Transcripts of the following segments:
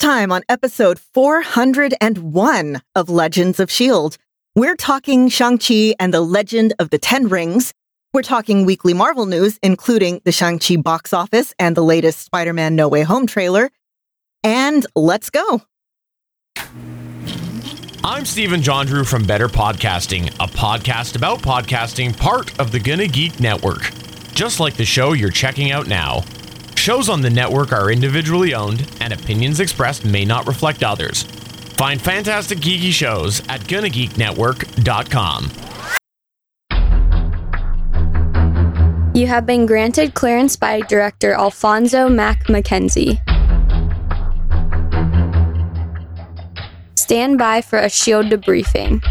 time on episode 401 of Legends of S.H.I.E.L.D., we're talking Shang-Chi and the Legend of the Ten Rings. We're talking weekly Marvel news, including the Shang-Chi box office and the latest Spider-Man No Way Home trailer. And let's go. I'm Stephen John Drew from Better Podcasting, a podcast about podcasting, part of the Gonna Geek Network. Just like the show you're checking out now. Shows on the network are individually owned, and opinions expressed may not reflect others. Find fantastic geeky shows at GonnaGeekNetwork.com. You have been granted clearance by director Alphonso Mack Mackenzie. Stand by for a shield debriefing.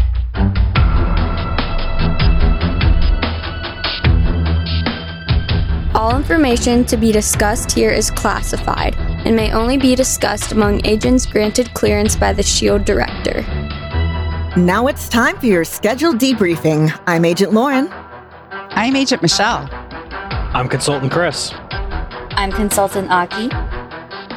All information to be discussed here is classified and may only be discussed among agents granted clearance by the SHIELD director. Now it's time for your scheduled debriefing. I'm Agent Lauren. I'm Agent Michelle. I'm Consultant Chris. I'm Consultant Aki.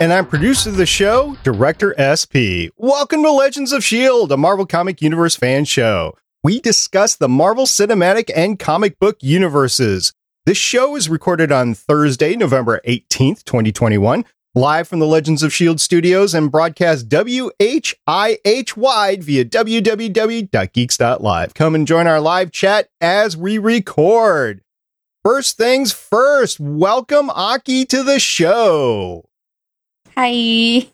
And I'm producer of the show, Director SP. Welcome to Legends of S.H.I.E.L.D., a Marvel Comic Universe fan show. We discuss the Marvel Cinematic and comic book universes. This show is recorded on Thursday, November 18th, 2021, live from the Legends of S.H.I.E.L.D. studios and broadcast WHIH wide via www.geeks.live. Come and join our live chat as we record. First things first, welcome Aki to the show. Hi.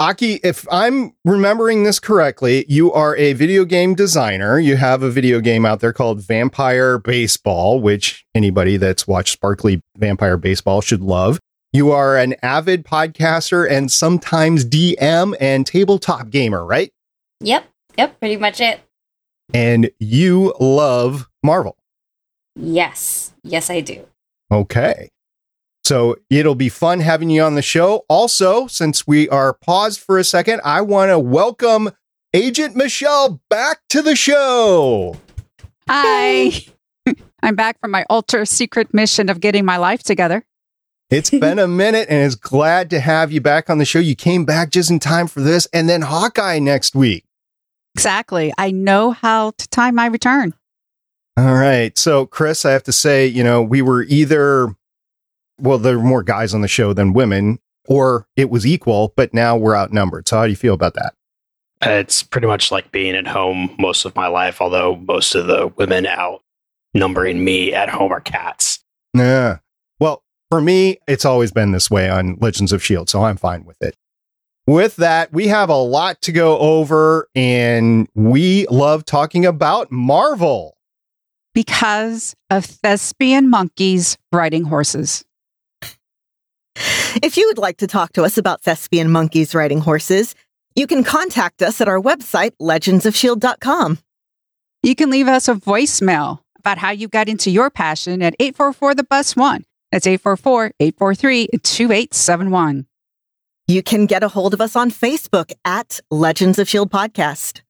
Aki, if I'm remembering this correctly, you are a video game designer. You have a video game out there called Vampire Baseball, which anybody that's watched Sparkly Vampire Baseball should love. You are an avid podcaster and sometimes DM and tabletop gamer, right? Yep. Yep. Pretty much it. And you love Marvel. Yes. Yes, I do. Okay. So it'll be fun having you on the show. Also, since we are paused for a second, I want to welcome Agent Michelle back to the show. Hi. I'm back from my ultra secret mission of getting my life together. It's been a minute and it's glad to have you back on the show. You came back just in time for this and then Hawkeye next week. Exactly. I know how to time my return. All right. So, Chris, I have to say, you know, we were either well, there were more guys on the show than women, or it was equal, but now we're outnumbered. So, how do you feel about that? Uh, it's pretty much like being at home most of my life, although most of the women outnumbering me at home are cats. Yeah. Well, for me, it's always been this way on Legends of S.H.I.E.L.D., so I'm fine with it. With that, we have a lot to go over, and we love talking about Marvel. Because of thespian monkeys riding horses. If you would like to talk to us about thespian monkeys riding horses, you can contact us at our website, legendsofshield.com. You can leave us a voicemail about how you got into your passion at 844 the bus one. That's 844 843 2871. You can get a hold of us on Facebook at Legends of Shield Podcast.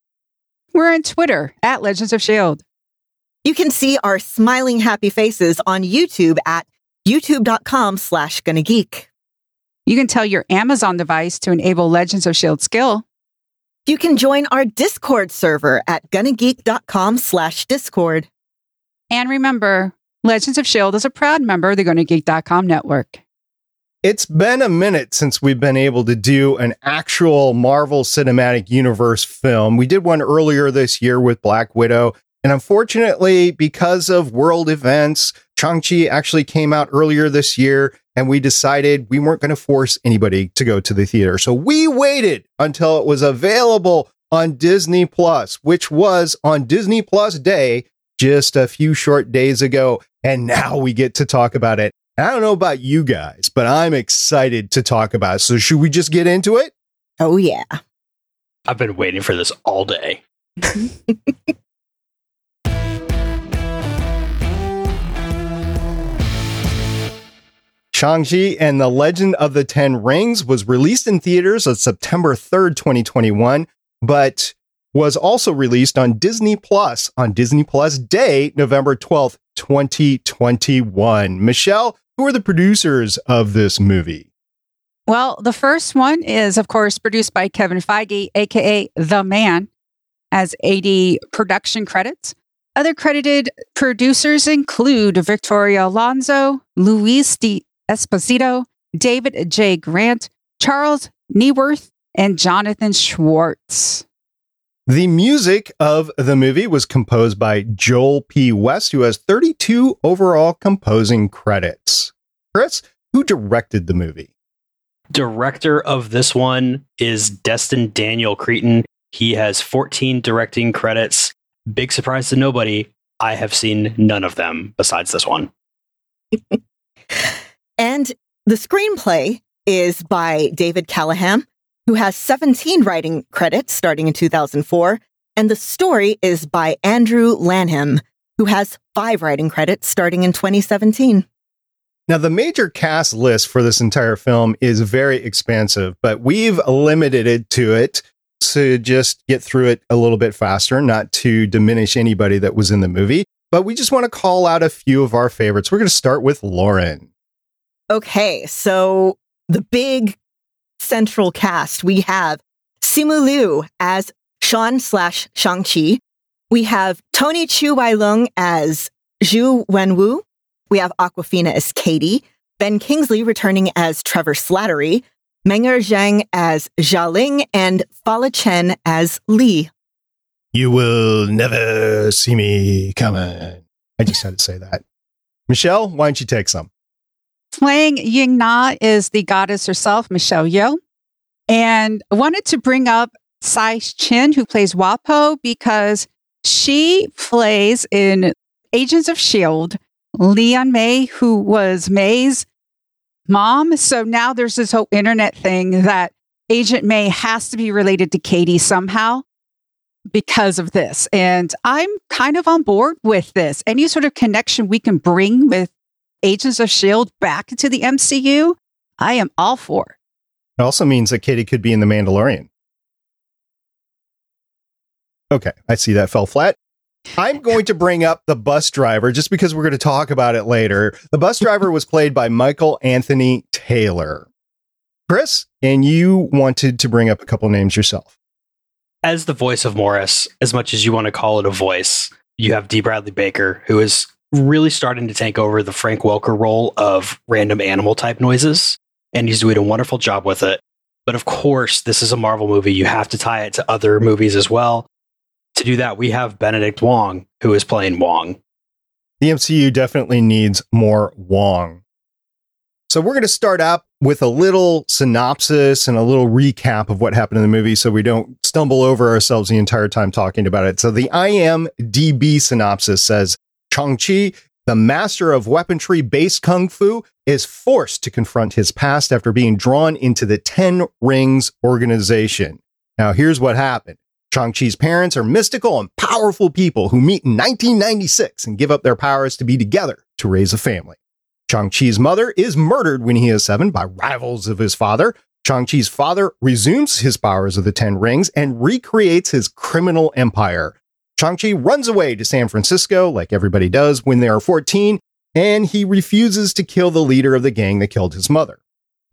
We're on Twitter at Legends of Shield. You can see our smiling happy faces on YouTube at youtube.com slash gonna geek. You can tell your Amazon device to enable Legends of S.H.I.E.L.D. skill. You can join our Discord server at gonnageek.com slash discord. And remember, Legends of S.H.I.E.L.D. is a proud member of the GonnaGeek.com network. It's been a minute since we've been able to do an actual Marvel Cinematic Universe film. We did one earlier this year with Black Widow. And unfortunately, because of world events, Shang-Chi actually came out earlier this year and we decided we weren't going to force anybody to go to the theater. So we waited until it was available on Disney Plus, which was on Disney Plus Day just a few short days ago. And now we get to talk about it. I don't know about you guys, but I'm excited to talk about it. So should we just get into it? Oh, yeah. I've been waiting for this all day. Shang-Chi and the Legend of the Ten Rings was released in theaters on September 3rd, 2021, but was also released on Disney Plus on Disney Plus Day, November 12th, 2021. Michelle, who are the producers of this movie? Well, the first one is, of course, produced by Kevin Feige, aka The Man, as AD production credits. Other credited producers include Victoria Alonso, Louis D. Esposito, David J. Grant, Charles Neuwirth, and Jonathan Schwartz. The music of the movie was composed by Joel P. West, who has 32 overall composing credits. Chris, who directed the movie? Director of this one is Destin Daniel Cretton. He has 14 directing credits. Big surprise to nobody. I have seen none of them besides this one. and the screenplay is by David Callaham, who has 17 writing credits starting in 2004. And the story is by Andrew Lanham, who has five writing credits starting in 2017. Now, the major cast list for this entire film is very expansive, but we've limited it to it to just get through it a little bit faster, not to diminish anybody that was in the movie. But we just want to call out a few of our favorites. We're going to start with Lauren. Okay, so the big central cast we have Simu Liu as Shaun slash Shang-Chi. We have Tony Chu Wai Lung as Xu Wenwu. We have Awkwafina as Katy, Ben Kingsley returning as Trevor Slattery, Meng'er Zhang as Xialing, and Fala Chen as Li. You will never see me coming. I just had to say that. Michelle, why don't you take some? Playing Ying Nan is the goddess herself, Michelle Yeoh. And I wanted to bring up Tsai Chin, who plays Waipo, because she plays in Agents of S.H.I.E.L.D. Lian May, who was May's mom. So now there's this whole internet thing that Agent May has to be related to Katy somehow because of this. And I'm kind of on board with this. Any sort of connection we can bring with Agents of S.H.I.E.L.D. back into the MCU, I am all for. It also means that Katy could be in The Mandalorian. Okay, I see that fell flat. I'm going to bring up the bus driver just because we're going to talk about it later. The bus driver was played by Michael Anthony Taylor. Chris, and you wanted to bring up a couple names yourself. As the voice of Morris, as much as you want to call it a voice, you have D. Bradley Baker, who is really starting to take over the Frank Welker role of random animal type noises, and he's doing a wonderful job with it. But of course, this is a Marvel movie. You have to tie it to other movies as well to do that, we have Benedict Wong, who is playing Wong. The MCU definitely needs more Wong. So we're going to start up with a little synopsis and a little recap of what happened in the movie so we don't stumble over ourselves the entire time talking about it. So the IMDb synopsis says Shang-Chi, the master of weaponry based kung fu, is forced to confront his past after being drawn into the Ten Rings organization. Now here's what happened. Shang-Chi's parents are mystical and powerful people who meet in 1996 and give up their powers to be together to raise a family. Shang-Chi's mother is murdered when he is seven by rivals of his father. Shang-Chi's father resumes his powers of the Ten Rings and recreates his criminal empire. Shang-Chi runs away to San Francisco, like everybody does when they are 14, and he refuses to kill the leader of the gang that killed his mother.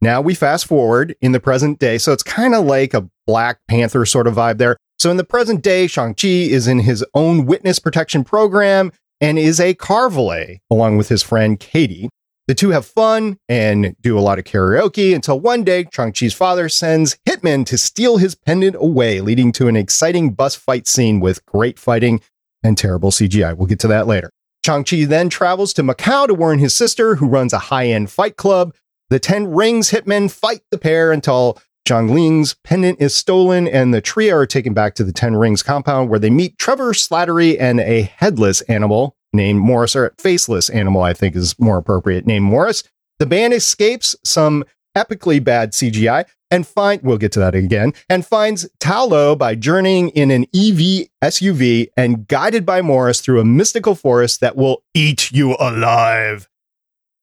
Now we fast forward in the present day, so it's kind of like a Black Panther sort of vibe there. So in the present day, Shang-Chi is in his own witness protection program and is a car valet along with his friend Katy. The two have fun and do a lot of karaoke until one day Shang-Chi's father sends hitmen to steal his pendant away, leading to an exciting bus fight scene with great fighting and terrible CGI. We'll get to that later. Shang-Chi then travels to Macau to warn his sister, who runs a high-end fight club. The Ten Rings hitmen fight the pair until Xialing's pendant is stolen, and the trio are taken back to the Ten Rings compound where they meet Trevor Slattery and a headless animal named Morris, or faceless animal, I think is more appropriate, named Morris. The band escapes some epically bad CGI and find we'll get to that again and finds Ta Lo by journeying in an EV SUV and guided by Morris through a mystical forest that will eat you alive.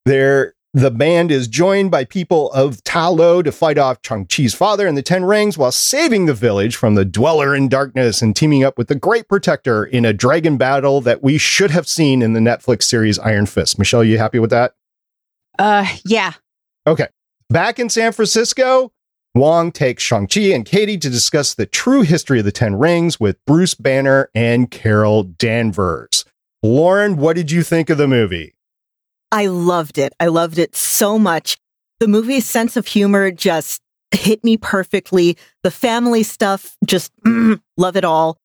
There the band is joined by people of Ta Lo to fight off Shang-Chi's father and the Ten Rings while saving the village from the Dweller in Darkness and teaming up with the Great Protector in a dragon battle that we should have seen in the Netflix series Iron Fist. Michelle, you happy with that? Uh, yeah. Okay. Back in San Francisco, Wong takes Shang-Chi and Katy to discuss the true history of the Ten Rings with Bruce Banner and Carol Danvers. Lauren, what did you think of the movie? I loved it. I loved it so much. The movie's sense of humor just hit me perfectly. The family stuff, just mm, love it all.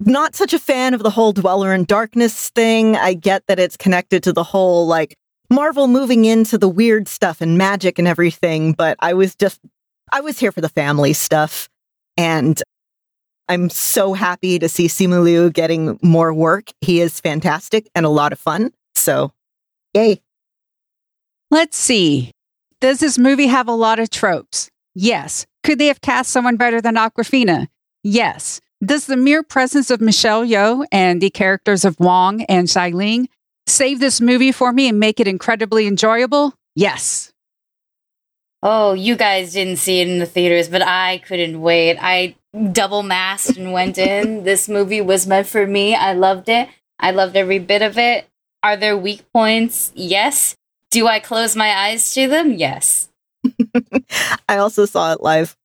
Not such a fan of the whole Dweller in Darkness thing. I get that it's connected to the whole like Marvel moving into the weird stuff and magic and everything, but I was just, I was here for the family stuff. And I'm so happy to see Simu Liu getting more work. He is fantastic and a lot of fun. So, yay. Let's see. Does this movie have a lot of tropes? Yes. Could they have cast someone better than Awkwafina? Yes. Does the mere presence of Michelle Yeoh and the characters of Wong and Xialing save this movie for me and make it incredibly enjoyable? Yes. Oh, you guys didn't see it in the theaters, but I couldn't wait. I double masked and went in. this movie was meant for me. I loved it. I loved every bit of it. Are there weak points? Yes. Do I close my eyes to them? Yes. I also saw it live.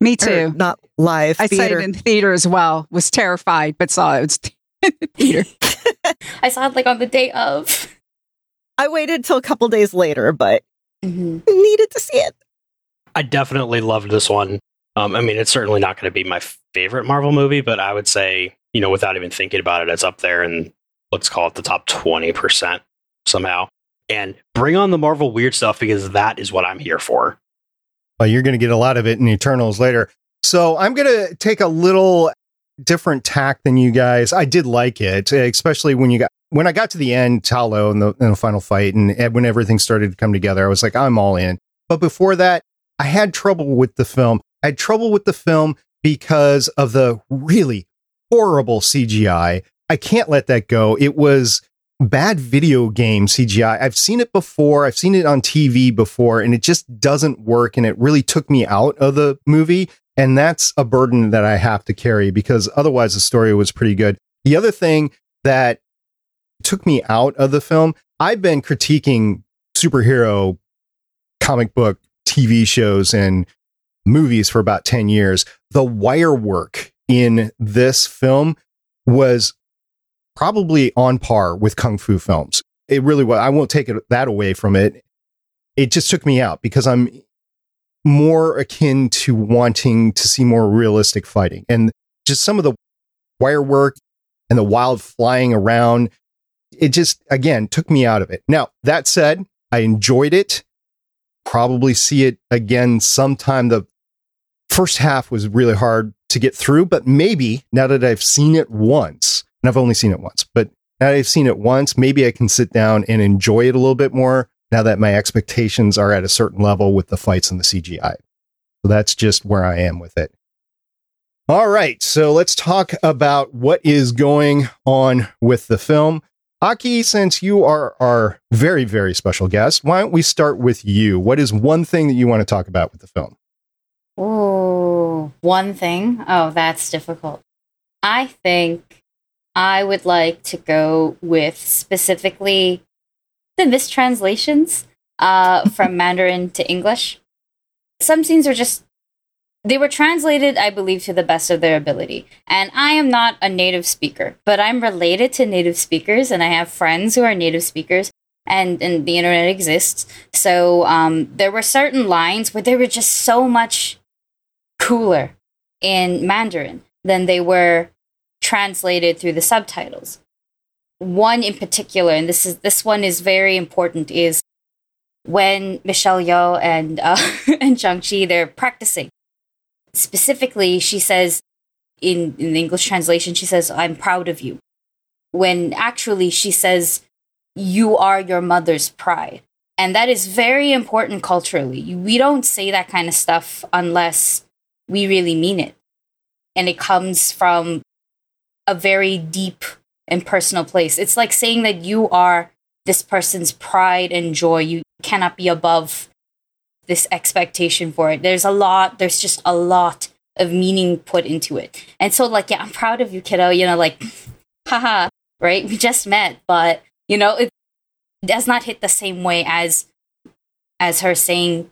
Me Or too. not live. I saw it in theater as well. Was terrified, but saw it in theater. I saw it like on the day of. I waited till a couple days later, but Mhm. needed to see it. I definitely loved this one. Um, I mean, it's certainly not going to be my favorite Marvel movie, but I would say, you know, without even thinking about it, it's up there and let's call it the top 20% somehow. And bring on the Marvel weird stuff because that is what I'm here for. Well, you're going to get a lot of it in Eternals later. So I'm going to take a little different tack than you guys. I did like it, especially when you got when I got to the end, Ta Lo in the, in the final fight, and when everything started to come together. I was like, I'm all in. But before that, I had trouble with the film. I had trouble with the film because of the really horrible CGI. I can't let that go. It was bad video game CGI. I've seen it before. I've seen it on TV before, and it just doesn't work. And it really took me out of the movie. And that's a burden that I have to carry because otherwise the story was pretty good. The other thing that took me out of the film, I've been critiquing superhero comic book TV shows and movies for about 10 years. The wire work in this film was probably on par with kung fu films. It really was. I won't take it, that away from it. It just took me out because I'm more akin to wanting to see more realistic fighting and just some of the wire work and the wild flying around. It just, again, took me out of it. Now, that said, I enjoyed it. Probably see it again sometime. The first half was really hard to get through, but maybe now that I've seen it once, and I've only seen it once, but now I've seen it once, maybe I can sit down and enjoy it a little bit more now that my expectations are at a certain level with the fights and the CGI. So that's just where I am with it. All right, so let's talk about what is going on with the film. Aki, since you are our very, very special guest, why don't we start with you? What is one thing that you want to talk about with the film? Ooh, one thing. Oh, that's difficult. I think I would like to go with specifically the mistranslations uh, from Mandarin to English. Some scenes are just they were translated, I believe, to the best of their ability. And I am not a native speaker, but I'm related to native speakers, and I have friends who are native speakers, and, and the internet exists. So um, there were certain lines where they were just so much cooler in Mandarin than they were translated through the subtitles. One in particular, and this is this one is very important, is when Michelle Yeoh and uh, and Shang Chi they're practicing. Specifically, she says in in the English translation, she says, "I'm proud of you," when actually she says, "You are your mother's pride." And that is very important culturally. We don't say that kind of stuff unless we really mean it. And it comes from a very deep and personal place. It's like saying that you are this person's pride and joy. You cannot be above this expectation for it. There's a lot, there's just a lot of meaning put into it. And so, like, yeah, I'm proud of you, kiddo. You know, like, haha, right? We just met, but, you know, it does not hit the same way as as her saying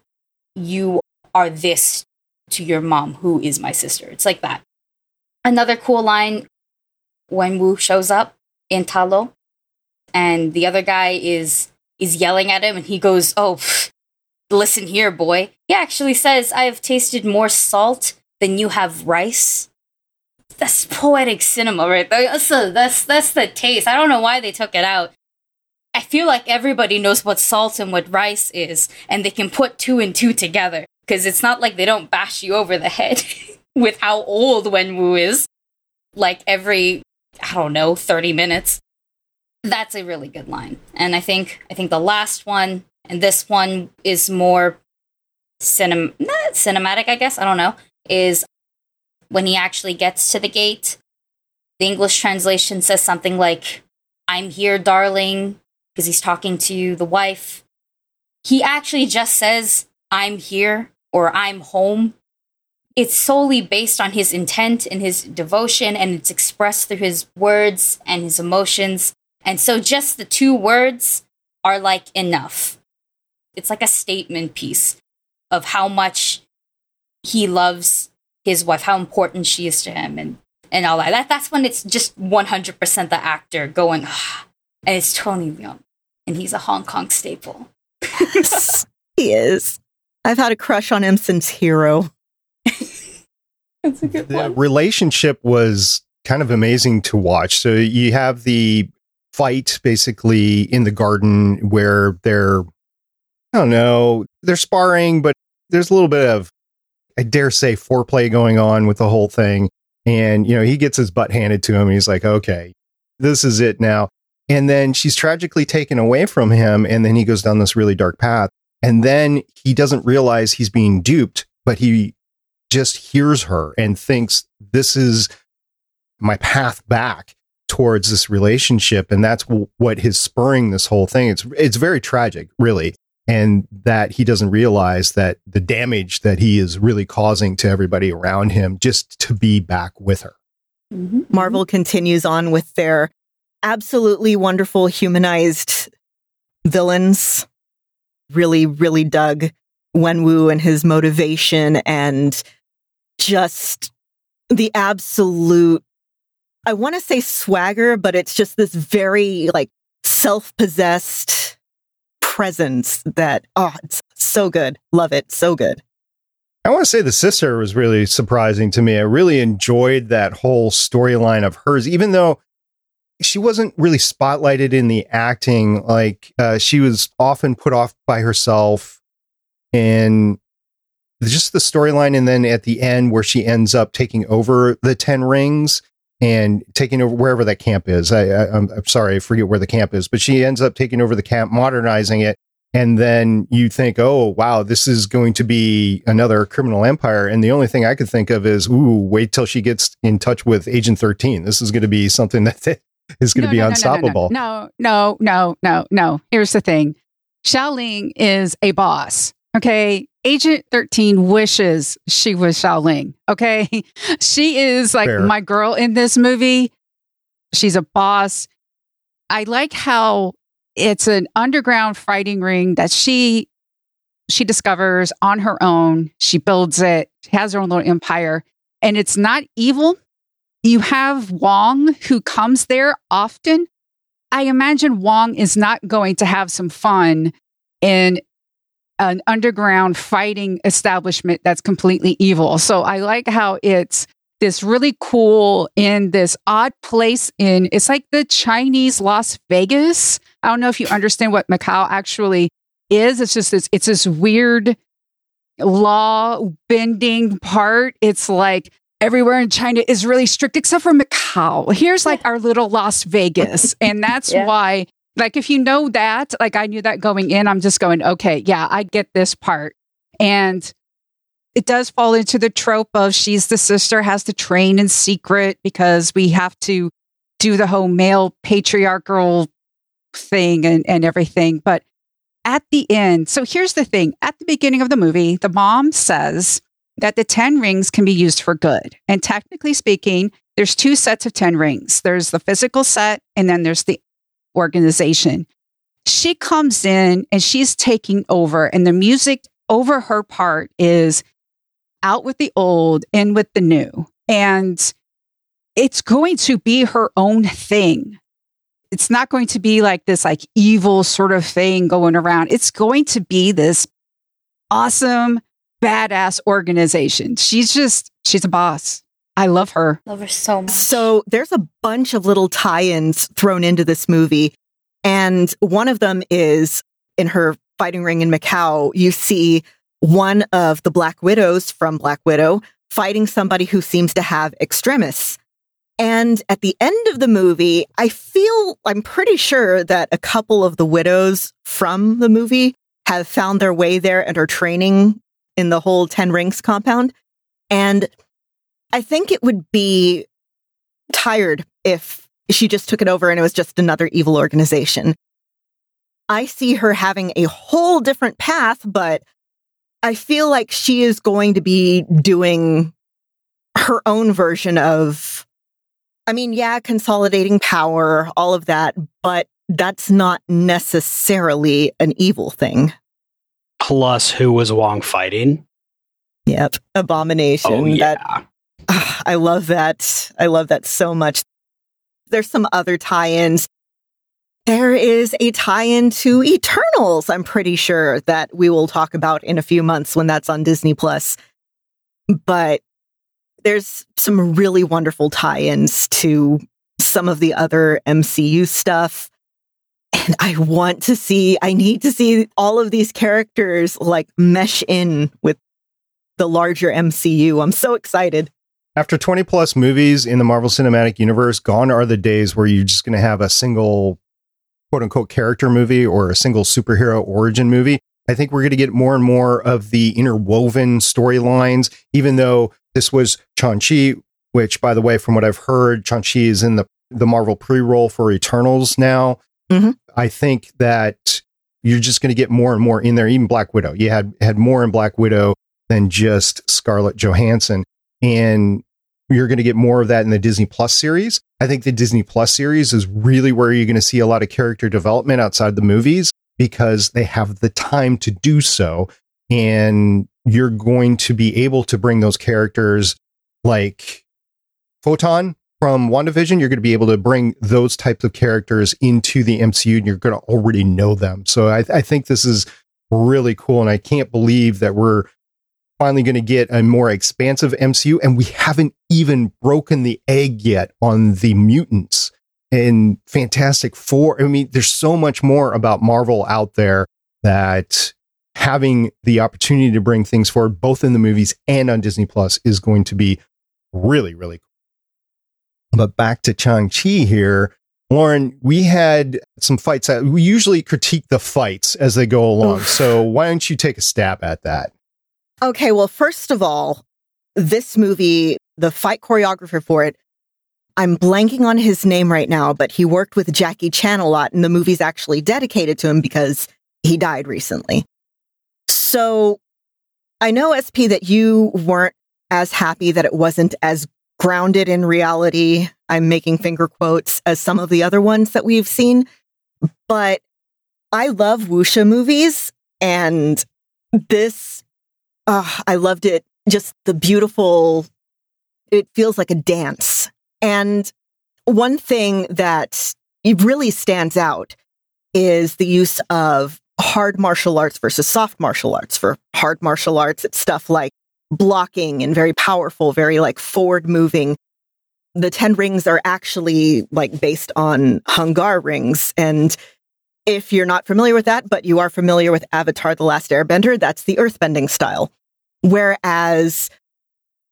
you are this to your mom, who is my sister. It's like that. Another cool line when Wu shows up in Ta Lo, and the other guy is is yelling at him, and he goes, "Oh, pff, listen here, boy." He actually says, "I have tasted more salt than you have rice." That's poetic cinema, right? That's the, that's that's the taste. I don't know why they took it out. I feel like everybody knows what salt and what rice is, and they can put two and two together because it's not like they don't bash you over the head with how old Wenwu is, like every I don't know thirty minutes. That's a really good line, and I think I think the last one and this one is more cinem not cinematic. I guess I don't know. Is when he actually gets to the gate. The English translation says something like, "I'm here, darling," because he's talking to the wife. He actually just says, I'm here or I'm home. It's solely based on his intent and his devotion, and it's expressed through his words and his emotions. And so just the two words are like enough. It's like a statement piece of how much he loves his wife, how important she is to him, and, and all that. that. That's when it's just 100% the actor going, ah, and it's Tony Leung, and he's a Hong Kong staple. he is. I've had a crush on him since Hero. That's a good the one. relationship was kind of amazing to watch. So you have the fight basically in the garden where they're, I don't know, they're sparring, but there's a little bit of, I dare say, foreplay going on with the whole thing. And, you know, he gets his butt handed to him. And he's like, okay, this is it now. And then she's tragically taken away from him. And then he goes down this really dark path. And then he doesn't realize he's being duped, but he just hears her and thinks this is my path back towards this relationship. And that's w- what is spurring this whole thing. It's, it's very tragic, really. And that he doesn't realize that the damage that he is really causing to everybody around him just to be back with her. Mhm. Marvel continues on with their absolutely wonderful humanized villains. Really, really dug Wenwu and his motivation and just the absolute, I want to say swagger, but it's just this very like self possessed presence that, oh, it's so good. Love it. So good. I want to say the sister was really surprising to me. I really enjoyed that whole storyline of hers, even though she wasn't really spotlighted in the acting. Like uh, she was often put off by herself, and just the storyline. And then at the end, where she ends up taking over the Ten Rings and taking over wherever that camp is. I, I, I'm, I'm sorry, I forget where the camp is, but she ends up taking over the camp, modernizing it. And then you think, oh, wow, this is going to be another criminal empire. And the only thing I could think of is, ooh, wait till she gets in touch with Agent 13. This is going to be something that is going to No, be no, no, no, no, unstoppable. No, no, no, no, no. Here's the thing Xialing is a boss. Okay. Agent 13 wishes she was Xialing. Okay. She is like Fair. my girl in this movie. She's a boss. I like how it's an underground fighting ring that she she discovers on her own. She builds it, She has her own little empire, and it's not evil. You have Wong who comes there often. I imagine Wong is not going to have some fun in an underground fighting establishment that's completely evil. So I like how it's this really cool in this odd place in it's like the Chinese Las Vegas. I don't know if you understand what Macau actually is. It's just this it's this weird law bending part. It's like everywhere in China is really strict except for Macau. Here's like our little Las Vegas. And that's Yeah. why like if you know that, like I knew that going in, I'm just going, okay, yeah, I get this part. And it does fall into the trope of she's the sister, has to train in secret because we have to do the whole male patriarchal thing and, and everything. But at the end, so here's the thing at the beginning of the movie, the mom says that the 10 rings can be used for good. And technically speaking, there's two sets of 10 rings there's the physical set, and then there's the organization. She comes in and she's taking over, and the music over her part is out with the old, in with the new. And it's going to be her own thing. It's not going to be like this like evil sort of thing going around. It's going to be this awesome, badass organization. She's just, she's a boss. I love her. Love her so much. So there's a bunch of little tie-ins thrown into this movie. And one of them is in her fighting ring in Macau, you see one of the Black Widows from Black Widow fighting somebody who seems to have extremis. And at the end of the movie, I feel, I'm pretty sure that a couple of the widows from the movie have found their way there and are training in the whole 10 Rings compound. And I think it would be tired if she just took it over and it was just another evil organization. I see her having a whole different path, but I feel like she is going to be doing her own version of, I mean, yeah, consolidating power, all of that, but that's not necessarily an evil thing. Plus, who was Wong fighting? Yep. Abomination. Oh, yeah. That, ah, I love that. I love that so much. There's some other tie ins. There is a tie in to Eternals, I'm pretty sure, that we will talk about in a few months when that's on Disney Plus. But there's some really wonderful tie ins to some of the other MCU stuff. And I want to see, I need to see all of these characters like mesh in with the larger MCU. I'm so excited. After 20 plus movies in the Marvel Cinematic Universe, gone are the days where you're just going to have a single quote unquote character movie or a single superhero origin movie. I think we're going to get more and more of the interwoven storylines, even though this was Shang-Chi, which, by the way, from what I've heard, Shang-Chi is in the, the Marvel pre roll for Eternals now. Mhm. I think that you're just going to get more and more in there. Even Black Widow, you had had more in Black Widow than just Scarlett Johansson, and you're going to get more of that in the Disney Plus series. I think the Disney Plus series is really where you're going to see a lot of character development outside the movies because they have the time to do so, and you're going to be able to bring those characters like Photon from WandaVision, you're going to be able to bring those types of characters into the MCU and you're going to already know them. So I, I think this is really cool. And I can't believe that we're finally going to get a more expansive MCU. And we haven't even broken the egg yet on the mutants and Fantastic Four. I mean, there's so much more about Marvel out there that having the opportunity to bring things forward, both in the movies and on Disney Plus, is going to be really, really cool. But back to Shang-Chi here. Lauren, we had some fights. That, we usually critique the fights as they go along. So why don't you take a stab at that? Okay, well, first of all, this movie, the fight choreographer for it, I'm blanking on his name right now, but he worked with Jackie Chan a lot, and the movie's actually dedicated to him because he died recently. So I know, SP, that you weren't as happy that it wasn't as grounded in reality. I'm making finger quotes as some of the other ones that we've seen, but I love wuxia movies, and this, uh, I loved it. Just the beautiful, it feels like a dance. And one thing that really stands out is the use of hard martial arts versus soft martial arts. For hard martial arts, it's stuff like blocking and very powerful, very like forward moving. The 10 rings are actually like based on Hung Gar rings. And if you're not familiar with that, but you are familiar with Avatar The Last Airbender, that's the earthbending style. Whereas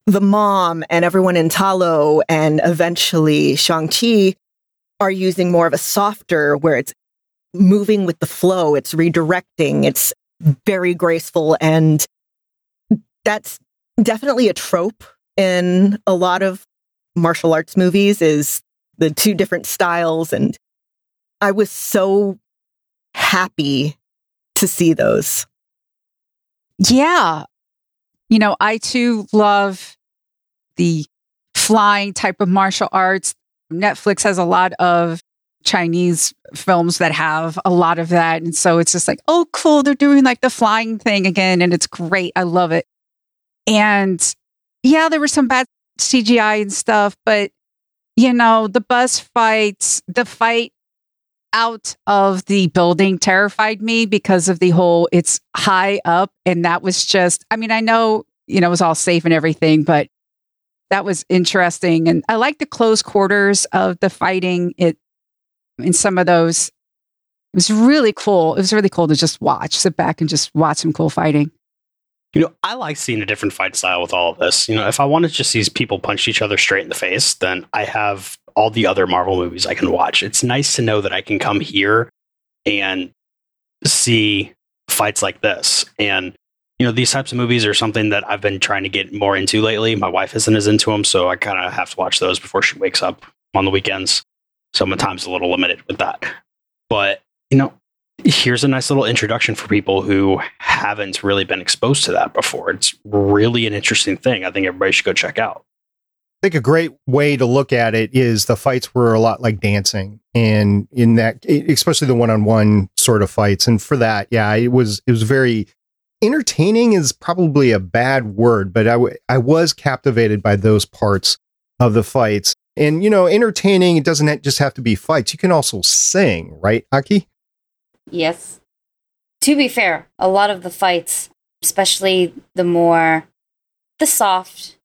the mom and everyone in Talo and eventually Shang-Chi are using more of a softer where it's moving with the flow, it's redirecting, it's very graceful and that's definitely a trope in a lot of martial arts movies is the two different styles and I was so happy to see those. Yeah. You know, I too love the flying type of martial arts. Netflix has a lot of Chinese films that have a lot of that. And so it's just like, oh, cool. They're doing like the flying thing again. And it's great. I love it. And yeah, there were some bad CGI and stuff, but you know, the bus fights, the fight out of the building terrified me because of the whole it's high up. And that was just, I mean, I know, you know, it was all safe and everything, but that was interesting. And I like the close quarters of the fighting. It in some of those, it was really cool. It was really cool to just watch, sit back and just watch some cool fighting. You know, I like seeing a different fight style with all of this. You know, if I want to just see people punch each other straight in the face, then I have all the other Marvel movies I can watch. It's nice to know that I can come here and see fights like this. And, you know, these types of movies are something that I've been trying to get more into lately. My wife isn't as into them, so I kind of have to watch those before she wakes up on the weekends. So my time's a little limited with that. But, you know, here's a nice little introduction for people who haven't really been exposed to that before. It's really an interesting thing. I think everybody should go check out. I think a great way to look at it is the fights were a lot like dancing, and in that, especially the one-on-one sort of fights. And for that, yeah, it was it was very entertaining. Is probably a bad word, but I, w- I was captivated by those parts of the fights. And you know, entertaining it doesn't just have to be fights. You can also sing, right, Aki? Yes. To be fair, a lot of the fights, especially the more the soft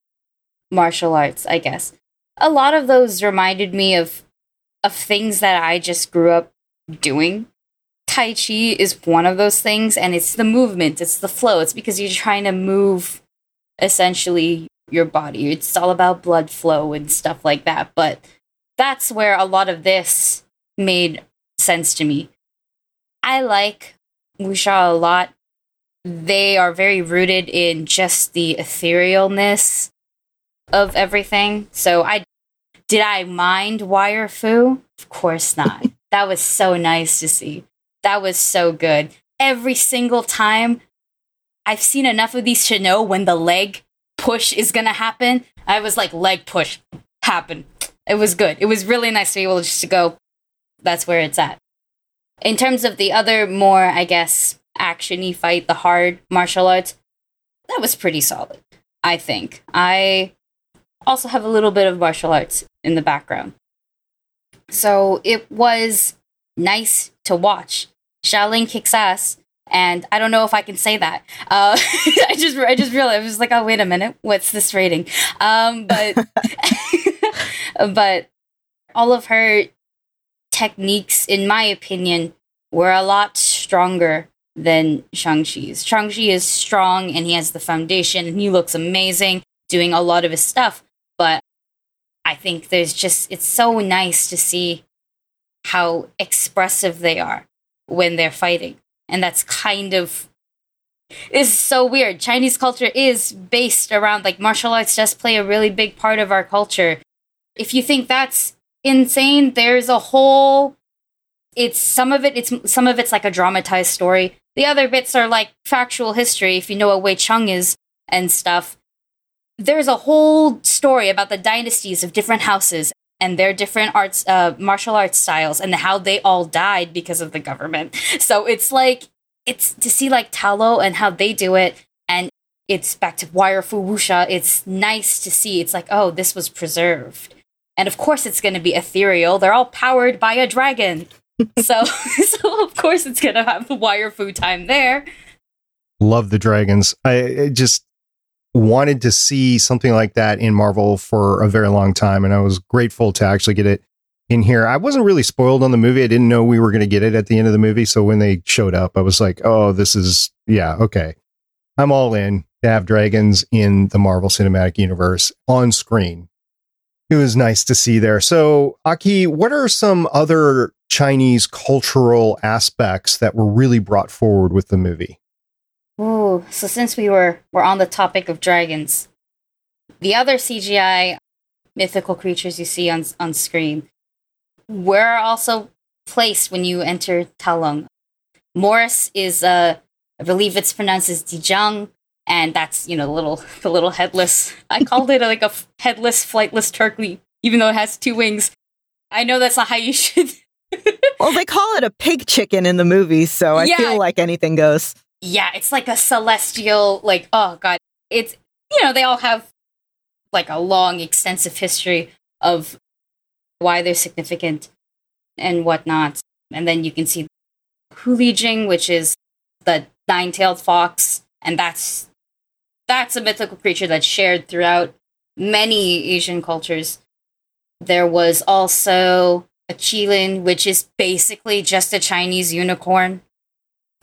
martial arts, I guess. A lot of those reminded me of of things that I just grew up doing. Tai Chi is one of those things and it's the movement, it's the flow. It's because you're trying to move essentially your body. It's all about blood flow and stuff like that. But that's where a lot of this made sense to me. I like wuxia a lot. They are very rooted in just the etherealness of everything. So I did I mind wire fu? Of course not. that was so nice to see. That was so good. Every single time I've seen enough of these to know when the leg push is gonna happen. I was like, leg push, happen. It was good. It was really nice to be able just to go, that's where it's at. In terms of the other more, I guess, actiony fight, the hard martial arts, that was pretty solid. I think. I also have a little bit of martial arts in the background. So it was nice to watch. Xialing kicks ass, and I don't know if I can say that. Uh, I just I just realized I was like, oh wait a minute, what's this rating? Um, but but all of her techniques, in my opinion, were a lot stronger than Shang-Chi's. Shang-Chi is strong and he has the foundation and he looks amazing doing a lot of his stuff. But I think there's just, it's so nice to see how expressive they are when they're fighting. And that's kind of is so weird. Chinese culture is based around like martial arts does play a really big part of our culture. If you think that's insane. There's a whole it's some of it it's some of it's like a dramatized story. The other bits are like factual history if you know what Wei Cheng is and stuff. There's a whole story about the dynasties of different houses and their different arts uh, martial arts styles and how they all died because of the government. So it's like it's to see like Ta Lo and how they do it and it's back to wire fu wuxia. It's nice to see. It's like, oh, this was preserved and of course it's going to be ethereal. They're all powered by a dragon. so, so of course it's going to have the wire fu time there. Love the dragons. I, I just wanted to see something like that in Marvel for a very long time, and I was grateful to actually get it in here. I wasn't really spoiled on the movie. I didn't know we were going to get it at the end of the movie. So when they showed up, I was like, oh, this is, yeah, okay. I'm all in to have dragons in the Marvel Cinematic Universe on screen it was nice to see there. So, Aki, what are some other Chinese cultural aspects that were really brought forward with the movie? Oh, so since we were were on the topic of dragons, the other CGI mythical creatures you see on on screen were also placed when you enter Ta Lo. Morris is uh I believe it's pronounced as Dijiang and that's you know the little the little headless. I called it like a headless, flightless turkey, even though it has two wings. I know that's not how you should well, they call it a pig chicken in the movie, so I Yeah. feel like anything goes. Yeah, it's like a celestial, like, oh god, it's, you know, they all have like a long, extensive history of why they're significant and whatnot. And then you can see Hulijing, which is the nine-tailed fox, and that's that's a mythical creature that's shared throughout many Asian cultures. There was also a Qilin, which is basically just a Chinese unicorn.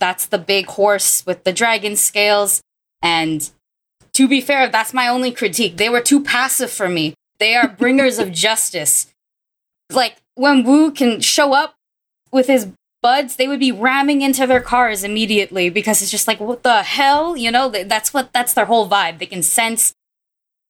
That's the big horse with the dragon scales. And to be fair, that's my only critique. They were too passive for me. They are bringers of justice. Like when Wu can show up with his buds, they would be ramming into their cars immediately because it's just like, what the hell? You know, that's what that's their whole vibe. They can sense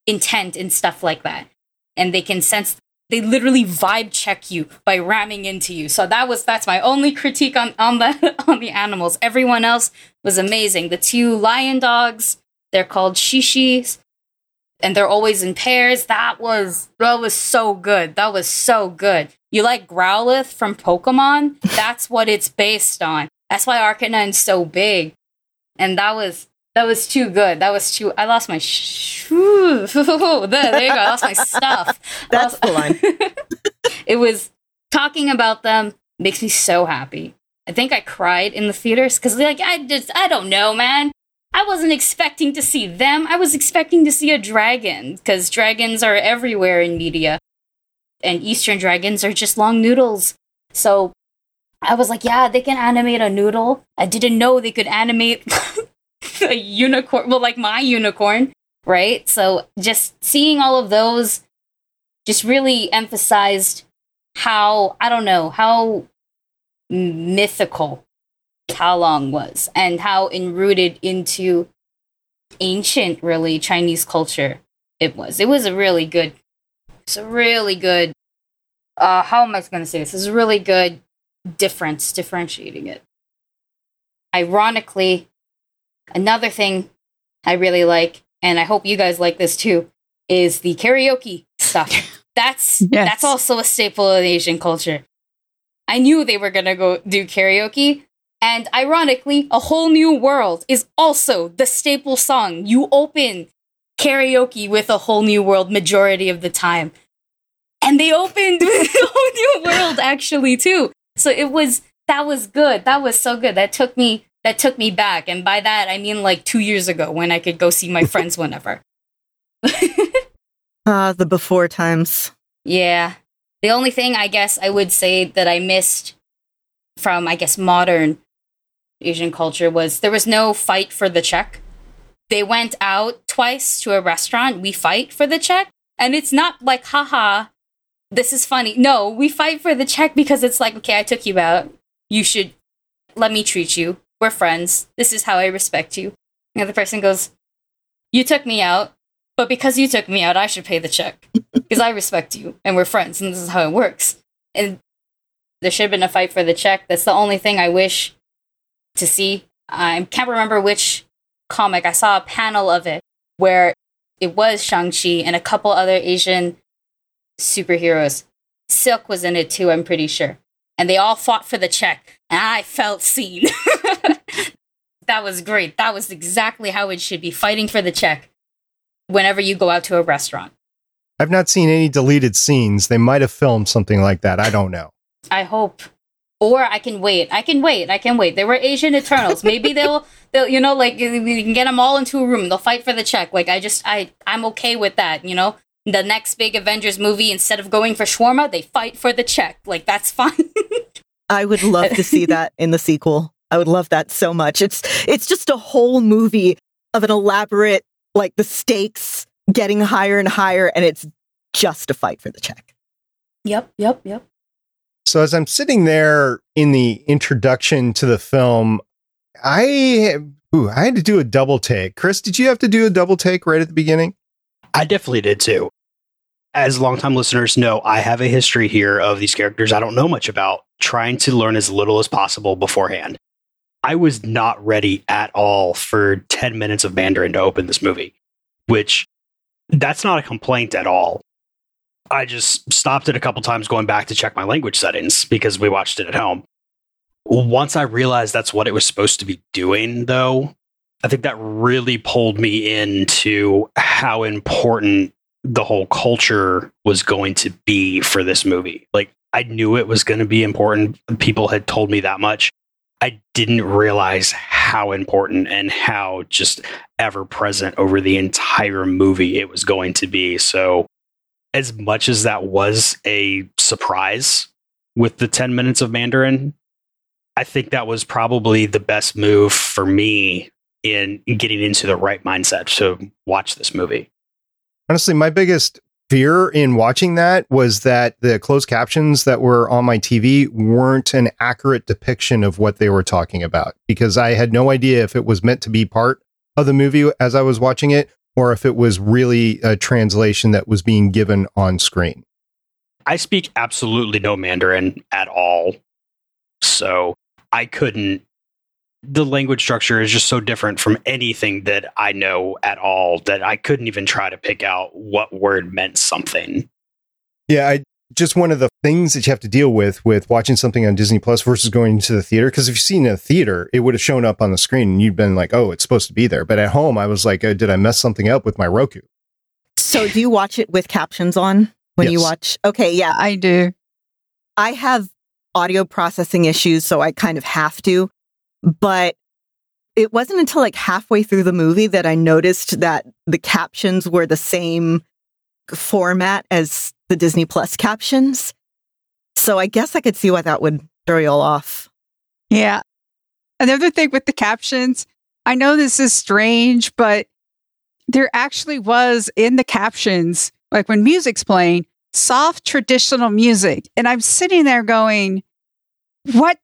intent and stuff like that. And they can sense they literally vibe check you by ramming into you. So that was that's my only critique on on the on the animals. Everyone else was amazing. The two lion dogs, they're called shishis, and they're always in pairs. That was that was so good. That was so good. You like Growlithe from Pokemon? That's what it's based on. That's why Arcanine is so big. And that was that was too good. That was too. I lost my. Sh- there, there you go. I lost my stuff. That's lost- the line. it was talking about them makes me so happy. I think I cried in the theaters because like I just I don't know, man. I wasn't expecting to see them. I was expecting to see a dragon because dragons are everywhere in media, and Eastern dragons are just long noodles. So I was like, yeah, they can animate a noodle. I didn't know they could animate a unicorn. Well, like my unicorn, right? So just seeing all of those just really emphasized how I don't know how mythical Ta Lo was and how enrooted into ancient, really Chinese culture it was. It was a really good. It's a really good. Uh, how am I going to say this? It's a really good difference, differentiating it. Ironically, another thing I really like, and I hope you guys like this too, is the karaoke stuff. That's Yes. that's also a staple of Asian culture. I knew they were gonna go do karaoke, and ironically, a whole new world is also the staple song. You open karaoke with a whole new world majority of the time, and they opened with a whole new world actually too. So it was that was good. That was so good. That took me that took me back, and by that I mean like two years ago when I could go see my friends whenever. Ah, the before times. Yeah. The only thing I guess I would say that I missed from, I guess, modern Asian culture was there was no fight for the check. They went out twice to a restaurant. We fight for the check. And it's not like, haha, this is funny. No, we fight for the check because it's like, okay, I took you out. You should let me treat you. We're friends. This is how I respect you. And the other person goes, You took me out. But because you took me out, I should pay the check because I respect you and we're friends and this is how it works. And there should have been a fight for the check. That's the only thing I wish to see. I can't remember which comic. I saw a panel of it where it was Shang-Chi and a couple other Asian superheroes. Silk was in it too, I'm pretty sure. And they all fought for the check. I felt seen. that was great. That was exactly how it should be fighting for the check whenever you go out to a restaurant. I've not seen any deleted scenes. They might have filmed something like that. I don't know. I hope. Or I can wait. I can wait. I can wait. There were Asian Eternals. Maybe they'll, they'll, you know, like we can get them all into a room. They'll fight for the check. Like I just, I, I'm okay with that. You know, the next big Avengers movie, instead of going for shawarma, they fight for the check. Like that's fine. I would love to see that in the sequel. I would love that so much. It's it's just a whole movie of an elaborate like the stakes getting higher and higher and it's just a fight for the check. yep. Yep. Yep. So as I'm sitting there in the introduction to the film, I ooh, I had to do a double take. Chris, did you have to do a double take right at the beginning? I definitely did too. As longtime listeners know, I have a history here of these characters I don't know much about, trying to learn as little as possible beforehand. I was not ready at all for 10 minutes of Mandarin to open this movie, which that's not a complaint at all. I just stopped it a couple times going back to check my language settings because we watched it at home. Once I realized that's what it was supposed to be doing, though, I think that really pulled me into how important the whole culture was going to be for this movie. Like, I knew it was going to be important. People had told me that much. I didn't realize how important and how just ever present over the entire movie it was going to be. So, as much as that was a surprise with the 10 minutes of Mandarin, I think that was probably the best move for me in getting into the right mindset to watch this movie. Honestly, my biggest fear in watching that was that the closed captions that were on my TV weren't an accurate depiction of what they were talking about because I had no idea if it was meant to be part of the movie as I was watching it or if it was really a translation that was being given on screen. I speak absolutely no Mandarin at all. So I couldn't the language structure is just so different from anything that I know at all that I couldn't even try to pick out what word meant something. Yeah, I just one of the things that you have to deal with with watching something on Disney Plus versus going to the theater. Because if you've seen a theater, it would have shown up on the screen and you'd been like, "Oh, it's supposed to be there." But at home, I was like, oh, "Did I mess something up with my Roku?" So, do you watch it with captions on when Yes. you watch? Okay, yeah, I do. I have audio processing issues, so I kind of have to. But it wasn't until like halfway through the movie that I noticed that the captions were the same format as the Disney Plus captions. So I guess I could see why that would throw you all off. Yeah. Another thing with the captions, I know this is strange, but there actually was in the captions, like when music's playing, soft traditional music. And I'm sitting there going, what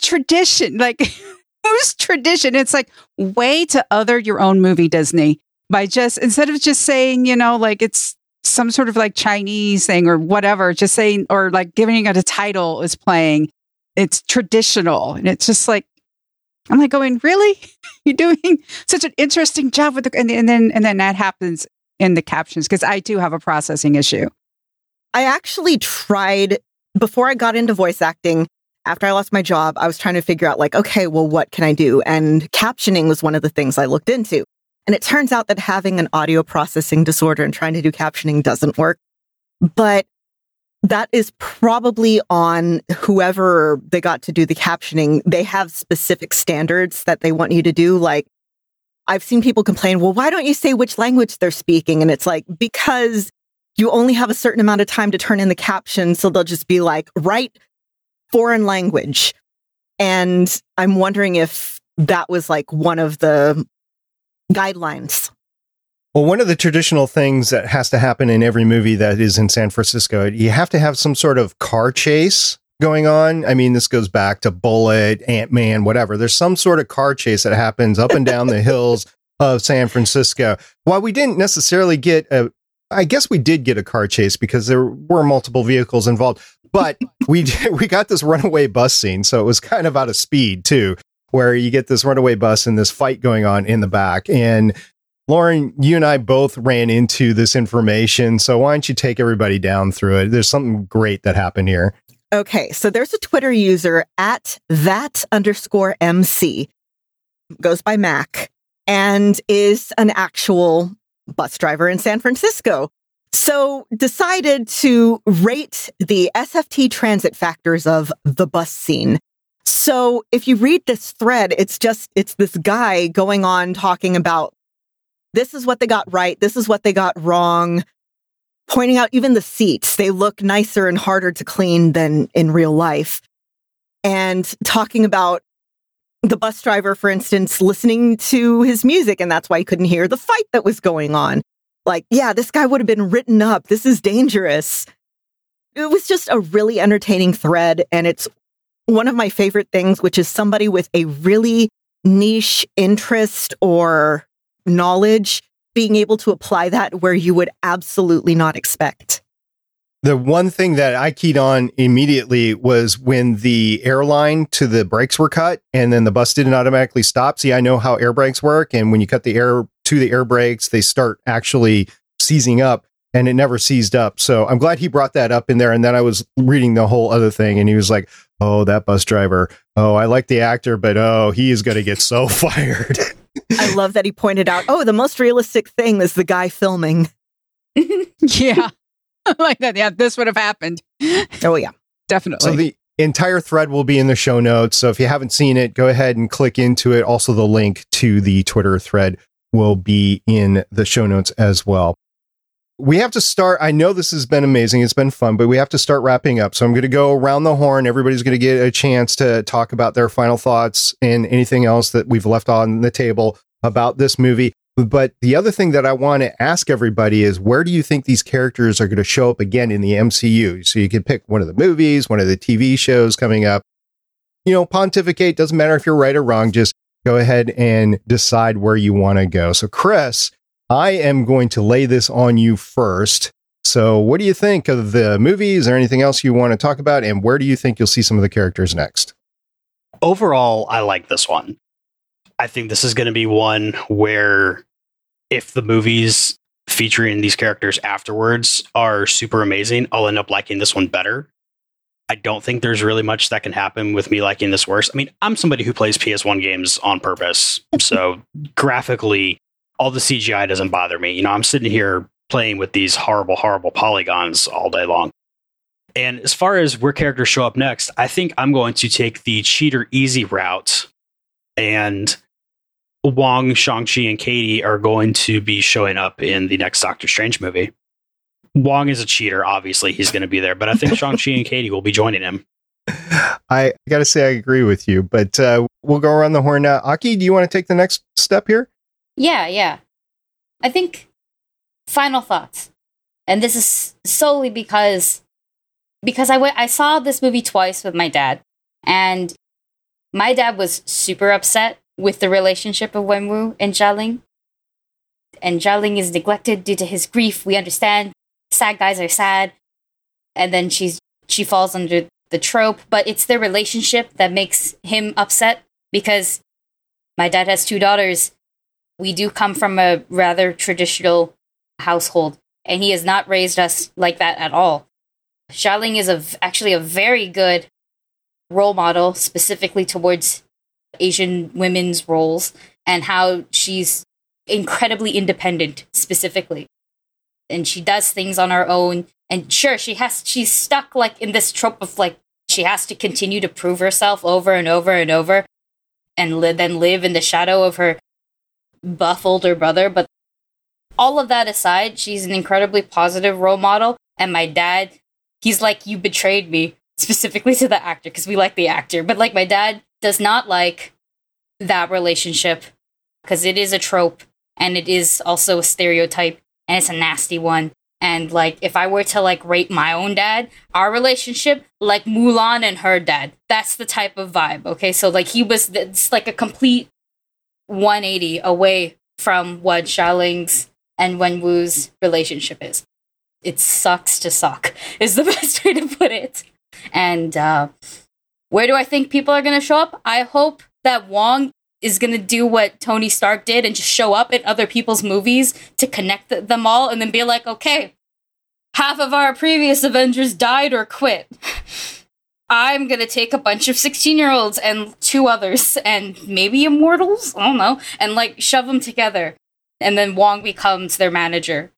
tradition? Like, whose tradition? It's like way to other your own movie, Disney, by just instead of just saying, you know, like it's some sort of like Chinese thing or whatever, just saying, or like giving it a title is playing. It's traditional. And it's just like, I'm like going, really? You're doing such an interesting job with the, and, and then, and then that happens in the captions because I do have a processing issue. I actually tried before I got into voice acting. After I lost my job, I was trying to figure out, like, okay, well, what can I do? And captioning was one of the things I looked into. And it turns out that having an audio processing disorder and trying to do captioning doesn't work. But that is probably on whoever they got to do the captioning. They have specific standards that they want you to do. Like, I've seen people complain, well, why don't you say which language they're speaking? And it's like, because you only have a certain amount of time to turn in the caption. So they'll just be like, write foreign language. And I'm wondering if that was like one of the guidelines. Well, one of the traditional things that has to happen in every movie that is in San Francisco, you have to have some sort of car chase going on. I mean, this goes back to Bullitt, Ant Man, whatever. There's some sort of car chase that happens up and down the hills of San Francisco. While we didn't necessarily get a, I guess we did get a car chase because there were multiple vehicles involved, but we we got this runaway bus scene, so it was kind of out of speed too, where you get this runaway bus and this fight going on in the back and. Lauren, you and I both ran into this information. So why don't you take everybody down through it? There's something great that happened here. Okay, so there's a Twitter user at that underscore MC, goes by Mac, and is an actual bus driver in San Francisco. So decided to rate the SFT transit factors of the bus scene. So if you read this thread, it's just, it's this guy going on talking about this is what they got right. This is what they got wrong. Pointing out even the seats, they look nicer and harder to clean than in real life. And talking about the bus driver, for instance, listening to his music, and that's why he couldn't hear the fight that was going on. Like, yeah, this guy would have been written up. This is dangerous. It was just a really entertaining thread. And it's one of my favorite things, which is somebody with a really niche interest or knowledge being able to apply that where you would absolutely not expect. The one thing that I keyed on immediately was when the airline to the brakes were cut and then the bus didn't automatically stop. See, I know how air brakes work. And when you cut the air to the air brakes, they start actually seizing up. and it never seized up. So I'm glad he brought that up in there. And then I was reading the whole other thing, and he was like, "Oh, that bus driver. Oh, I like the actor, but oh, he is going to get so fired." I love that he pointed out, "Oh, the most realistic thing is the guy filming." yeah, like that. Yeah, this would have happened. Oh yeah, definitely. So the entire thread will be in the show notes. So if you haven't seen it, go ahead and click into it. Also, the link to the Twitter thread will be in the show notes as well. We have to start. I know this has been amazing. It's been fun, but we have to start wrapping up. So I'm going to go around the horn. Everybody's going to get a chance to talk about their final thoughts and anything else that we've left on the table about this movie. But the other thing that I want to ask everybody is where do you think these characters are going to show up again in the MCU? So you can pick one of the movies, one of the TV shows coming up. You know, pontificate doesn't matter if you're right or wrong. Just go ahead and decide where you want to go. So, Chris, I am going to lay this on you first. So, what do you think of the movies or anything else you want to talk about? And where do you think you'll see some of the characters next? Overall, I like this one. I think this is going to be one where if the movies featuring these characters afterwards are super amazing, I'll end up liking this one better. I don't think there's really much that can happen with me liking this worse. I mean, I'm somebody who plays PS1 games on purpose. So graphically, all the CGI doesn't bother me. You know, I'm sitting here playing with these horrible, horrible polygons all day long. And as far as where characters show up next, I think I'm going to take the cheater easy route. And Wong, Shang-Chi, and Katy are going to be showing up in the next Doctor Strange movie. Wong is a cheater, obviously, he's going to be there, but I think Shang-Chi and Katy will be joining him. I got to say, I agree with you, but uh, we'll go around the horn now. Aki, do you want to take the next step here? Yeah, yeah. I think final thoughts. And this is solely because because I, w- I saw this movie twice with my dad and my dad was super upset with the relationship of Wenwu and Xialing. And Xialing is neglected due to his grief. We understand sad guys are sad. And then she's she falls under the trope, but it's their relationship that makes him upset because my dad has two daughters we do come from a rather traditional household, and he has not raised us like that at all. Xialing is a, actually a very good role model, specifically towards Asian women's roles and how she's incredibly independent, specifically. And she does things on her own. And sure, she has, she's stuck like in this trope of like, she has to continue to prove herself over and over and over and li- then live in the shadow of her buff older brother, but all of that aside, she's an incredibly positive role model. And my dad, he's like, You betrayed me, specifically to the actor, because we like the actor. But like, my dad does not like that relationship because it is a trope and it is also a stereotype and it's a nasty one. And like, if I were to like rate my own dad, our relationship, like Mulan and her dad, that's the type of vibe. Okay. So like, he was, it's like a complete 180 away from what Xialing's and Wenwu's relationship is. It sucks to suck, is the best way to put it. And uh, where do I think people are to show up? I hope that Wong is going to do what Tony Stark did and just show up in other people's movies to connect them all and then be like, okay, half of our previous Avengers died or quit. I'm gonna take a bunch of 16 year olds and two others and maybe immortals, I don't know, and like shove them together. And then Wong becomes their manager.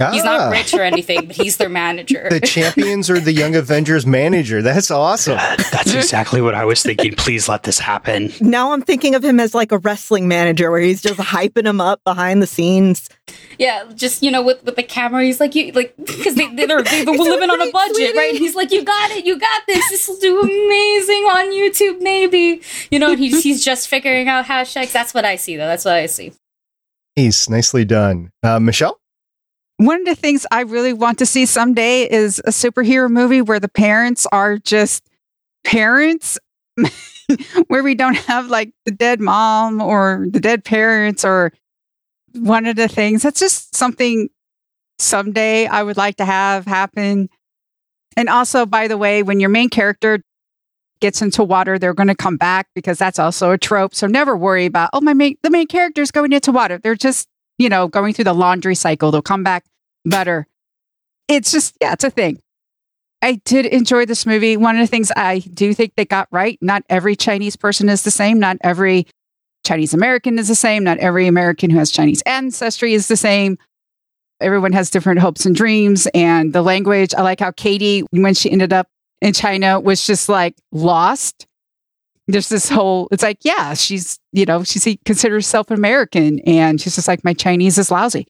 Ah. He's not ah. rich or anything, but he's their manager. the champions are the Young Avengers manager. That's awesome. that's exactly what I was thinking. Please let this happen. Now I'm thinking of him as like a wrestling manager where he's just hyping him up behind the scenes. Yeah, just you know, with with the camera, he's like, you like because they they're, they're living on a budget, sweetie. right? And he's like, you got it, you got this. This will do amazing on YouTube, maybe. You know, he's he's just figuring out hashtags. That's what I see, though. That's what I see. Nice, nicely done, uh, Michelle. One of the things I really want to see someday is a superhero movie where the parents are just parents, where we don't have like the dead mom or the dead parents or one of the things. That's just something someday I would like to have happen. And also, by the way, when your main character gets into water, they're going to come back because that's also a trope. So never worry about, oh, my main, the main character is going into water. They're just you know, going through the laundry cycle. They'll come back better. It's just, yeah, it's a thing. I did enjoy this movie. One of the things I do think they got right not every Chinese person is the same. Not every Chinese American is the same. Not every American who has Chinese ancestry is the same. Everyone has different hopes and dreams. And the language, I like how Katy, when she ended up in China, was just like lost. There's this whole, it's like, yeah, she's, you know, she's considers herself American. And she's just like, my Chinese is lousy.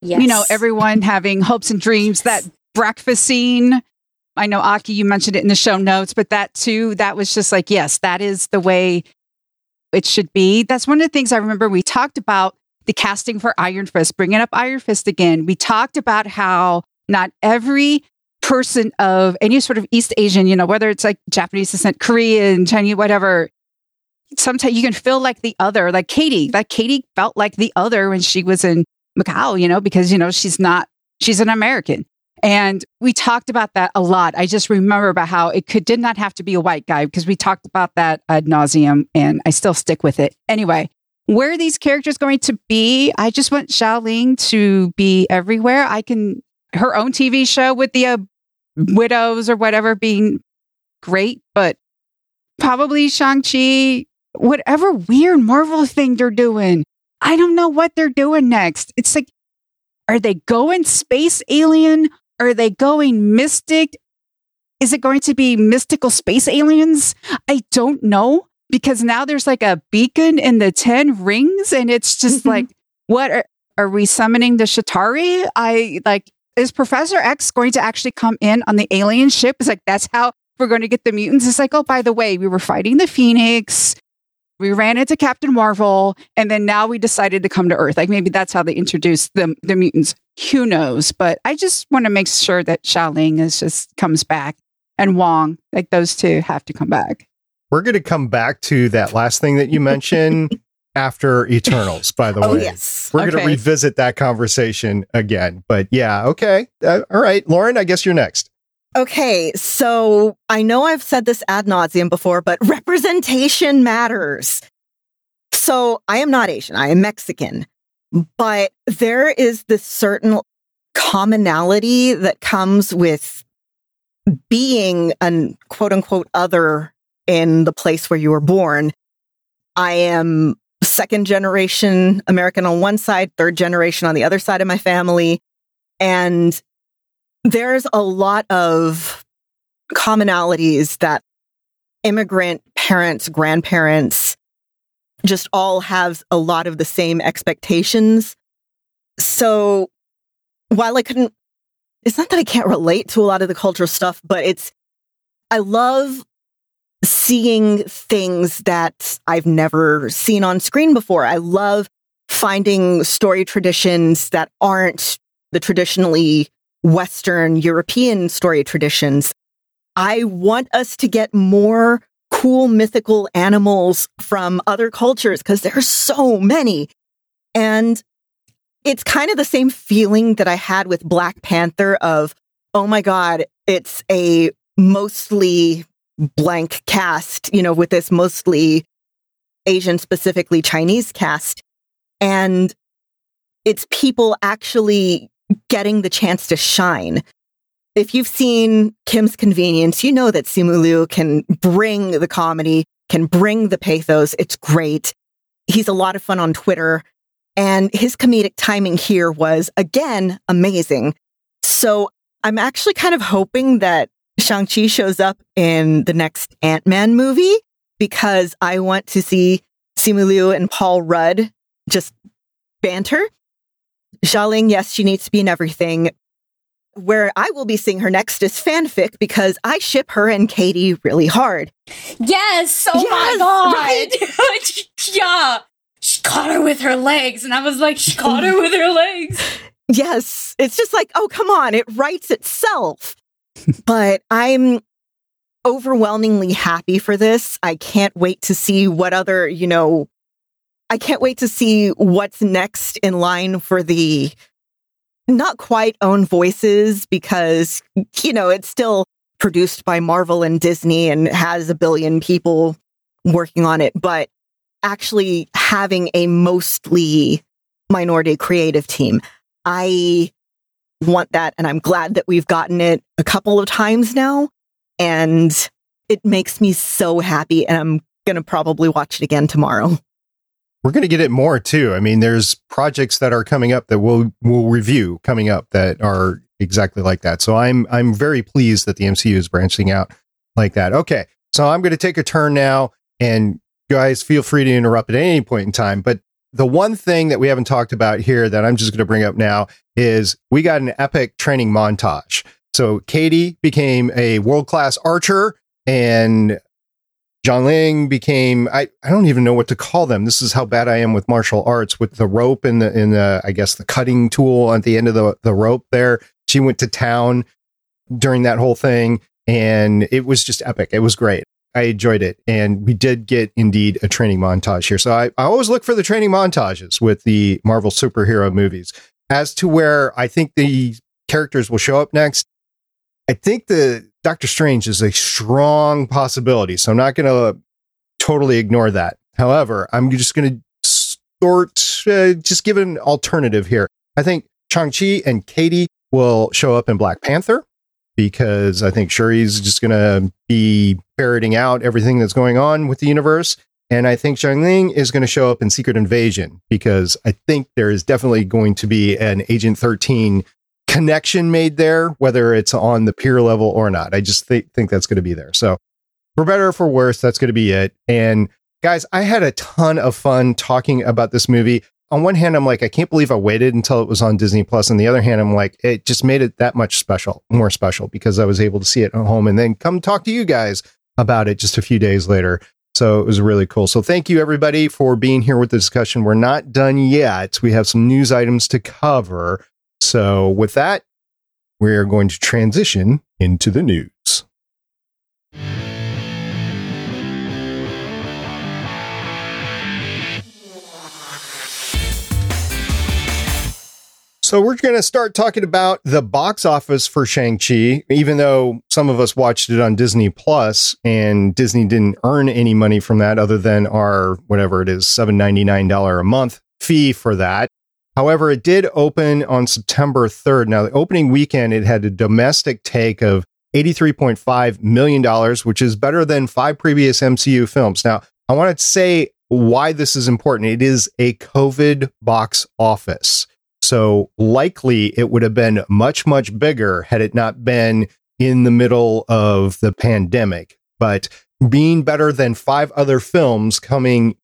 Yes. You know, everyone having hopes and dreams. That breakfast scene I know Aki, you mentioned it in the show notes, but that too, that was just like, yes, that is the way it should be. That's one of the things I remember we talked about the casting for Iron Fist, bringing up Iron Fist again. We talked about how not every person of any sort of East Asian, you know, whether it's like Japanese descent, Korean, Chinese, whatever, sometimes you can feel like the other, like Katy, like Katy felt like the other when she was in Macau, you know, because, you know, she's not, she's an American. And we talked about that a lot. I just remember about how it could did not have to be a white guy because we talked about that ad nauseum and I still stick with it. Anyway, where are these characters going to be? I just want Xialing to be everywhere. I can her own TV show with the uh, widows or whatever being great, but probably Shang-Chi, whatever weird Marvel thing they're doing. I don't know what they're doing next. It's like, are they going space alien are they going mystic? Is it going to be mystical space aliens? I don't know because now there's like a beacon in the 10 rings and it's just mm-hmm. like, what are, are we summoning the Chitauri? I like, is Professor X going to actually come in on the alien ship? It's like, that's how we're going to get the mutants. It's like, oh, by the way, we were fighting the Phoenix. We ran into Captain Marvel, and then now we decided to come to Earth. Like maybe that's how they introduced the the mutants who knows? But I just want to make sure that Xialing is just comes back and Wong, like those two have to come back. We're going to come back to that last thing that you mentioned after Eternals, by the oh, way. Yes. We're okay. going to revisit that conversation again. But yeah, okay. Uh, all right. Lauren, I guess you're next. Okay, so I know I've said this ad nauseum before, but representation matters. So I am not Asian, I am Mexican. But there is this certain commonality that comes with being an quote unquote other in the place where you were born. I am second generation American on one side, third generation on the other side of my family. And there's a lot of commonalities that immigrant parents, grandparents, just all have a lot of the same expectations. So while I couldn't, it's not that I can't relate to a lot of the cultural stuff, but it's, I love seeing things that I've never seen on screen before. I love finding story traditions that aren't the traditionally Western European story traditions. I want us to get more cool mythical animals from other cultures because there are so many. And it's kind of the same feeling that I had with Black Panther of, oh my God, it's a mostly blank cast, you know, with this mostly Asian, specifically Chinese cast. And it's people actually getting the chance to shine if you've seen Kim's Convenience, you know that Simu Liu can bring the comedy, can bring the pathos. It's great. He's a lot of fun on Twitter. And his comedic timing here was, again, amazing. So I'm actually kind of hoping that Shang-Chi shows up in the next Ant-Man movie because I want to see Simu Liu and Paul Rudd just banter. Xialing, yes, she needs to be in everything, where I will be seeing her next is fanfic because I ship her and Katy really hard. Yes! Oh yes, my god! Right? yeah! She caught her with her legs, and I was like, she caught her with her legs. Yes. It's just like, oh, come on, it writes itself. But I'm overwhelmingly happy for this. I can't wait to see what other, you know, I can't wait to see what's next in line for the not quite own voices because, you know, it's still produced by Marvel and Disney and has a billion people working on it, but actually having a mostly minority creative team. I want that. And I'm glad that we've gotten it a couple of times now. And it makes me so happy. And I'm going to probably watch it again tomorrow. We're going to get it more too. I mean, there's projects that are coming up that we'll we'll review coming up that are exactly like that. So I'm I'm very pleased that the MCU is branching out like that. Okay, so I'm going to take a turn now, and guys, feel free to interrupt at any point in time. But the one thing that we haven't talked about here that I'm just going to bring up now is we got an epic training montage. So Katy became a world class archer, and John Xiangling became I, I don't even know what to call them. This is how bad I am with martial arts with the rope and the in the I guess the cutting tool at the end of the, the rope there. She went to town during that whole thing and it was just epic. It was great. I enjoyed it. And we did get indeed a training montage here. So I, I always look for the training montages with the Marvel superhero movies. As to where I think the characters will show up next, I think the Doctor Strange is a strong possibility. So I'm not going to totally ignore that. However, I'm just going to sort, uh, just give an alternative here. I think Chang-Chi and Katy will show up in Black Panther because I think Shuri's just going to be ferreting out everything that's going on with the universe. And I think Xiangling is going to show up in Secret Invasion because I think there is definitely going to be an Agent 13 connection made there, whether it's on the peer level or not. I just th- think that's going to be there. So, for better or for worse, that's going to be it. And guys, I had a ton of fun talking about this movie. On one hand, I'm like, I can't believe I waited until it was on Disney Plus. On the other hand, I'm like, it just made it that much special, more special because I was able to see it at home and then come talk to you guys about it just a few days later. So it was really cool. So thank you everybody for being here with the discussion. We're not done yet. We have some news items to cover. So, with that, we are going to transition into the news. So we're going to start talking about the box office for Shang-Chi, even though some of us watched it on Disney Plus and Disney didn't earn any money from that other than our, whatever it is, $7.99 a month fee for that. However, it did open on September 3rd. Now, the opening weekend, it had a domestic take of $83.5 million, which is better than five previous MCU films. Now, I want to say why this is important. It is a COVID box office. So likely it would have been much, much bigger had it not been in the middle of the pandemic. But being better than five other films coming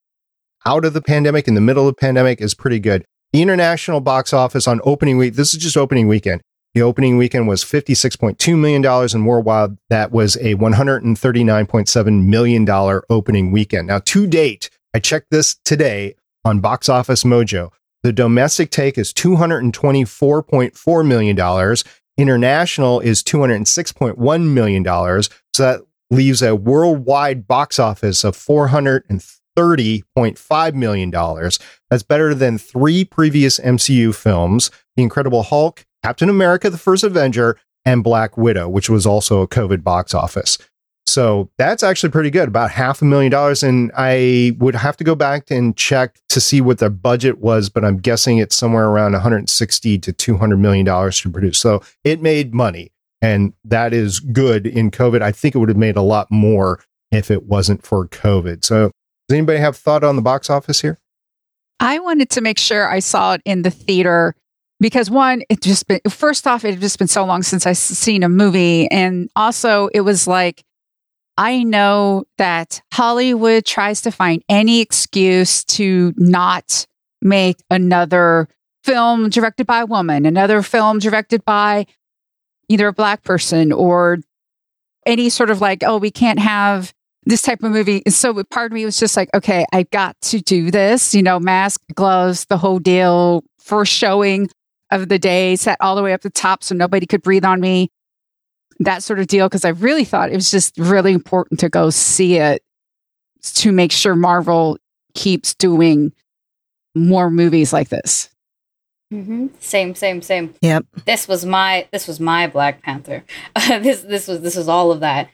out of the pandemic in the middle of the pandemic is pretty good. The international box office on opening week, this is just opening weekend. The opening weekend was $56.2 million, and worldwide, that was a $139.7 million opening weekend. Now, to date, I checked this today on Box Office Mojo. The domestic take is $224.4 million. International is $206.1 million. So that leaves a worldwide box office of 430 $30.5 million. That's better than three previous MCU films The Incredible Hulk, Captain America, the First Avenger, and Black Widow, which was also a COVID box office. So that's actually pretty good, about half a million dollars. And I would have to go back and check to see what the budget was, but I'm guessing it's somewhere around 160 to 200 million dollars to produce. So it made money, and that is good in COVID. I think it would have made a lot more if it wasn't for COVID. So does anybody have thought on the box office here? I wanted to make sure I saw it in the theater because one, it just been first off, it had just been so long since I've seen a movie, and also it was like I know that Hollywood tries to find any excuse to not make another film directed by a woman, another film directed by either a black person or any sort of like, oh, we can't have this type of movie. So part of me was just like, okay, I got to do this, you know, mask, gloves, the whole deal. First showing of the day, sat all the way up the top so nobody could breathe on me. That sort of deal. Cause I really thought it was just really important to go see it to make sure Marvel keeps doing more movies like this. Mm-hmm. Same, same, same. Yep. This was my this was my Black Panther. this this was this was all of that.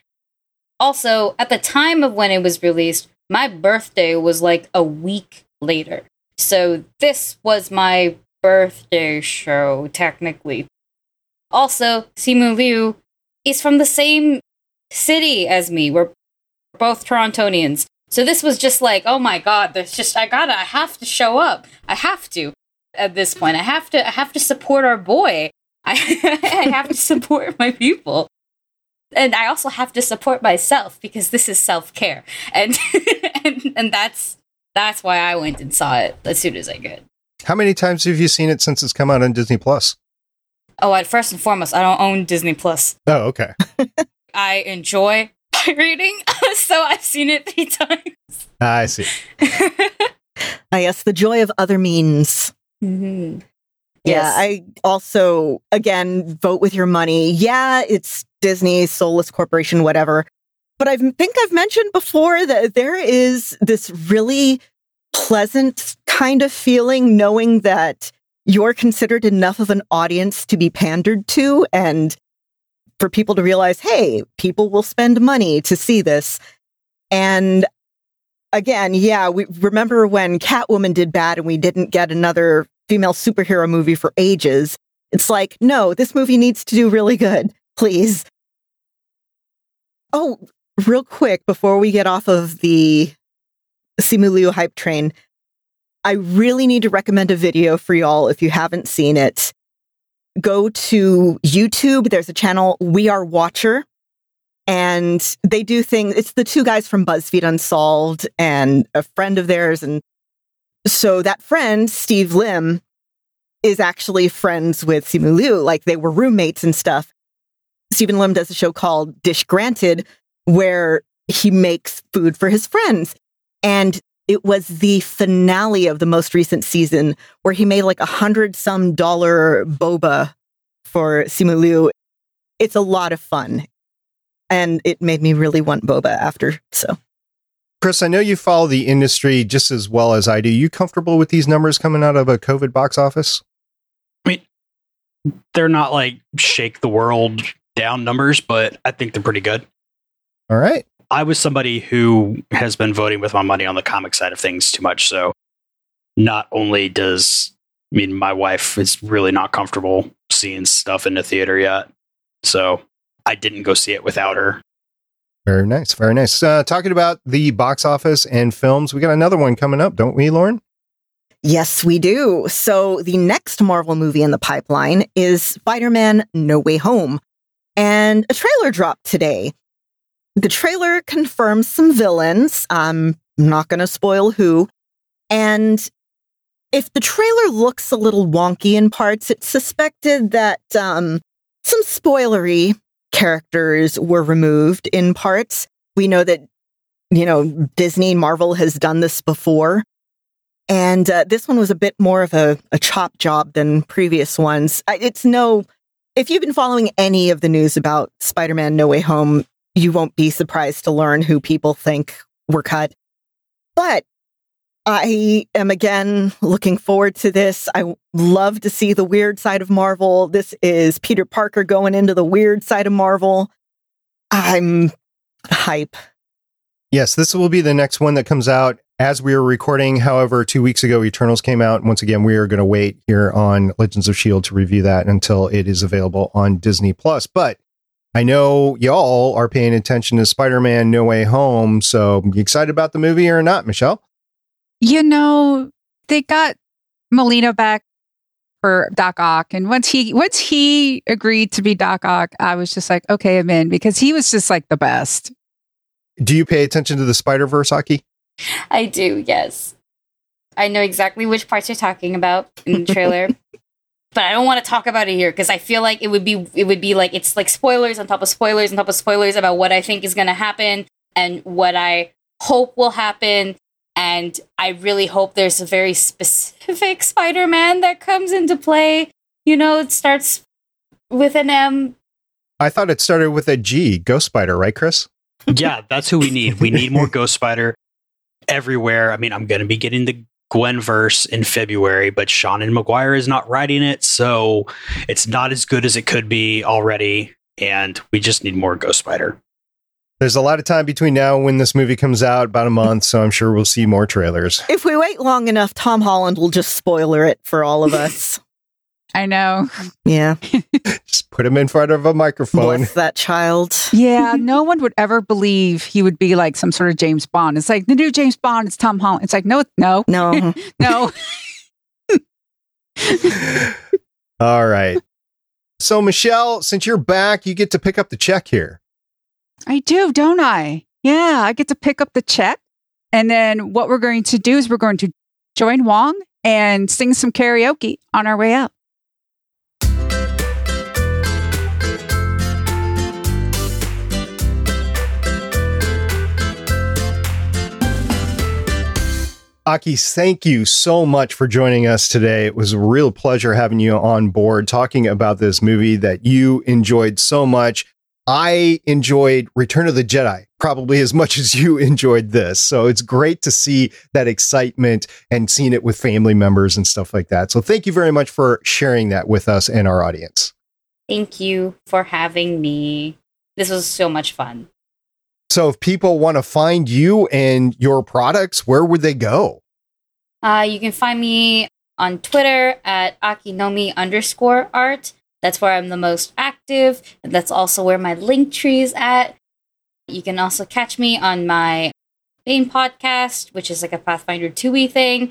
Also, at the time of when it was released, my birthday was like a week later. So this was my birthday show, technically. Also, Simu Liu is from the same city as me. We're both Torontonians. So this was just like, oh my god, there's just I gotta I have to show up. I have to at this point. I have to I have to support our boy. I, I have to support my people. And I also have to support myself because this is self-care. And and, and that's that's why I went and saw it as soon as I could. How many times have you seen it since it's come out on Disney Plus? Oh, at first and foremost, I don't own Disney Plus. Oh, okay. I enjoy pirating, so I've seen it three times. I see. I guess the joy of other means. Mm-hmm. Yeah, Yes. I also, again, vote with your money. Yeah, it's Disney, soulless corporation, whatever. But I think I've mentioned before that there is this really pleasant kind of feeling knowing that you're considered enough of an audience to be pandered to and for people to realize, hey, people will spend money to see this. And again, yeah, we remember when Catwoman did bad and we didn't get another female superhero movie for ages. It's like, no, this movie needs to do really good, please. Oh, real quick before we get off of the Simu Liu hype train, I really need to recommend a video for y'all if you haven't seen it. Go to YouTube. There's a channel, We Are Watcher, and they do things. It's the two guys from BuzzFeed Unsolved and a friend of theirs. And so that friend, Steve Lim, is actually friends with Simu Liu. Like they were roommates and stuff. Steven Lim does a show called Dish Granted, where he makes food for his friends. And it was the finale of the most recent season where he made like a hundred some dollar boba for Simu Liu. It's a lot of fun. And it made me really want boba after. So Chris, I know you follow the industry just as well as I do. You comfortable with these numbers coming out of a COVID box office? I mean, they're not like shake the world down numbers, but I think they're pretty good. All right. I was somebody who has been voting with my money on the comic side of things too much. So not only does I mean my wife is really not comfortable seeing stuff in the theater yet. So I didn't go see it without her. Very nice. Very nice. Uh, talking about the box office and films, we got another one coming up, don't we, Lauren? Yes, we do. So the next Marvel movie in the pipeline is Spider-Man No Way Home. And a trailer dropped today. The trailer confirms some villains. I'm not going to spoil who. And if the trailer looks a little wonky in parts, it's suspected that um, some spoilery characters were removed in parts. We know that, you know, Disney, Marvel has done this before. And uh, this one was a bit more of a, a chop job than previous ones. It's no, if you've been following any of the news about Spider Man No Way Home, you won't be surprised to learn who people think were cut. But I am again looking forward to this. I love to see the weird side of Marvel. This is Peter Parker going into the weird side of Marvel. I'm hype. Yes, this will be the next one that comes out as we are recording. However, two weeks ago, Eternals came out. Once again, we are going to wait here on Legends of S.H.I.E.L.D. to review that until it is available on Disney Plus. But I know y'all are paying attention to Spider Man No Way Home. So, you excited about the movie or not, Michelle? You know, they got Molina back for Doc Ock, and once he once he agreed to be Doc Ock, I was just like, okay, I'm in because he was just like the best. Do you pay attention to the Spider Verse, Aki? I do, yes. I know exactly which parts you're talking about in the trailer. but I don't want to talk about it here because I feel like it would be it would be like it's like spoilers on top of spoilers on top of spoilers about what I think is going to happen and what I hope will happen and I really hope there's a very specific Spider-Man that comes into play. You know, it starts with an M. I thought it started with a G, Ghost Spider, right, Chris? yeah, that's who we need. We need more Ghost Spider everywhere. I mean, I'm going to be getting the Gwenverse in February, but Seanan McGuire is not writing it, so it's not as good as it could be already. And we just need more Ghost Spider. There's a lot of time between now and when this movie comes out, about a month, so I'm sure we'll see more trailers. If we wait long enough, Tom Holland will just spoiler it for all of us. I know. Yeah. Just put him in front of a microphone. Bless that child. Yeah, no one would ever believe he would be like some sort of James Bond. It's like the new James Bond. It's Tom Holland. It's like no, no, No. Uh-huh. no. All right. So, Michelle, since you're back, you get to pick up the check here. I do, don't I? Yeah, I get to pick up the check. And then what we're going to do is we're going to join Wong and sing some karaoke on our way out. Aki, thank you so much for joining us today. It was a real pleasure having you on board talking about this movie that you enjoyed so much. I enjoyed Return of the Jedi probably as much as you enjoyed this. So it's great to see that excitement and seeing it with family members and stuff like that. So thank you very much for sharing that with us and our audience. Thank you for having me. This was so much fun. So if people want to find you and your products, where would they go? Uh, you can find me on Twitter at Akinomi underscore art. That's where I'm the most active. And that's also where my link tree is at. You can also catch me on my main podcast, which is like a Pathfinder 2e thing.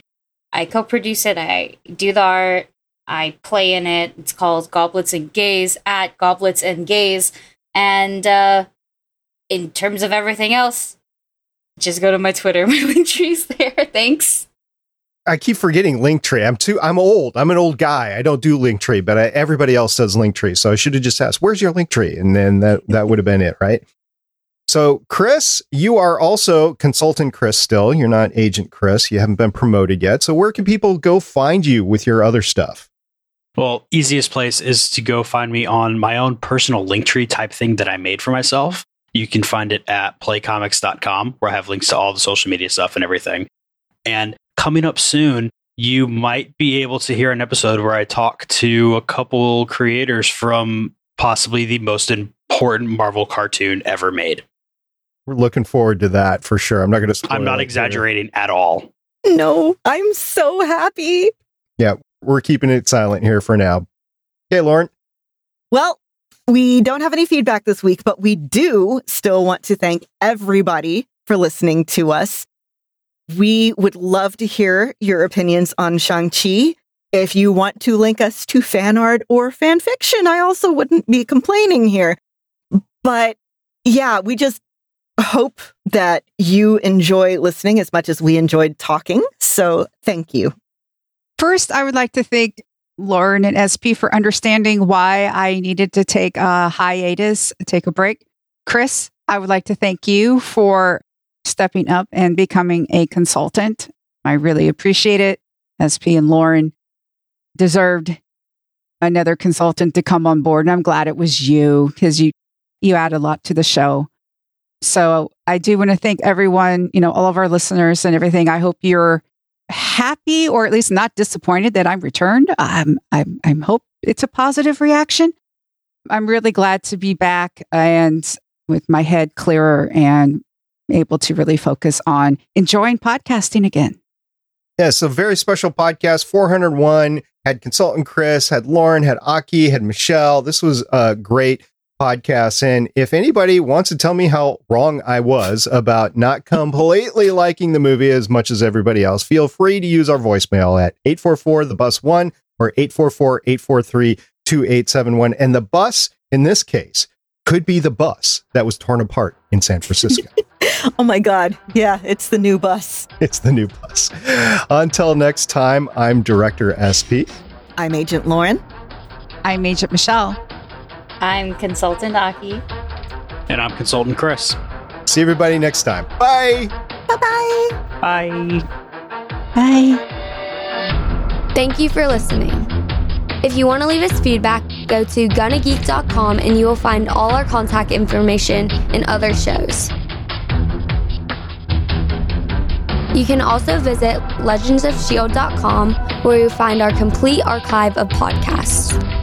I co produce it, I do the art, I play in it. It's called Goblets and Gaze at Goblets and Gaze. And uh, in terms of everything else, just go to my Twitter. My link tree's there. Thanks. I keep forgetting Linktree. I'm too. I'm old. I'm an old guy. I don't do Linktree, but I, everybody else does Linktree. So I should have just asked, "Where's your Linktree?" And then that that would have been it, right? So, Chris, you are also consultant Chris still. You're not agent Chris. You haven't been promoted yet. So, where can people go find you with your other stuff? Well, easiest place is to go find me on my own personal Linktree type thing that I made for myself. You can find it at playcomics.com, where I have links to all the social media stuff and everything. And coming up soon, you might be able to hear an episode where I talk to a couple creators from possibly the most important Marvel cartoon ever made. We're looking forward to that for sure. I'm not going to. I'm not exaggerating at all. No, I'm so happy. Yeah, we're keeping it silent here for now. Okay, Lauren. Well, we don't have any feedback this week, but we do still want to thank everybody for listening to us. We would love to hear your opinions on Shang-Chi. If you want to link us to fan art or fan fiction, I also wouldn't be complaining here. But yeah, we just hope that you enjoy listening as much as we enjoyed talking. So thank you. First, I would like to thank Lauren and SP for understanding why I needed to take a hiatus, take a break. Chris, I would like to thank you for stepping up and becoming a consultant. I really appreciate it. SP and Lauren deserved another consultant to come on board. And I'm glad it was you because you, you add a lot to the show. So I do want to thank everyone, you know, all of our listeners and everything. I hope you're happy or at least not disappointed that I'm returned. I'm, I'm, I'm hope it's a positive reaction. I'm really glad to be back and with my head clearer and able to really focus on enjoying podcasting again. Yeah, so very special podcast 401 had consultant Chris, had Lauren, had Aki, had Michelle. This was a great podcast. And if anybody wants to tell me how wrong I was about not completely liking the movie as much as everybody else, feel free to use our voicemail at 844 the bus one or 844 843 2871. And the bus in this case could be the bus that was torn apart in San Francisco. oh my God. Yeah, it's the new bus. It's the new bus. Until next time, I'm Director SP. I'm Agent Lauren. I'm Agent Michelle. I'm Consultant Aki. And I'm Consultant Chris. See everybody next time. Bye. Bye-bye. Bye. Bye. Thank you for listening. If you want to leave us feedback, go to gonnageek.com and you will find all our contact information and other shows. You can also visit legendsofshield.com where you'll find our complete archive of podcasts.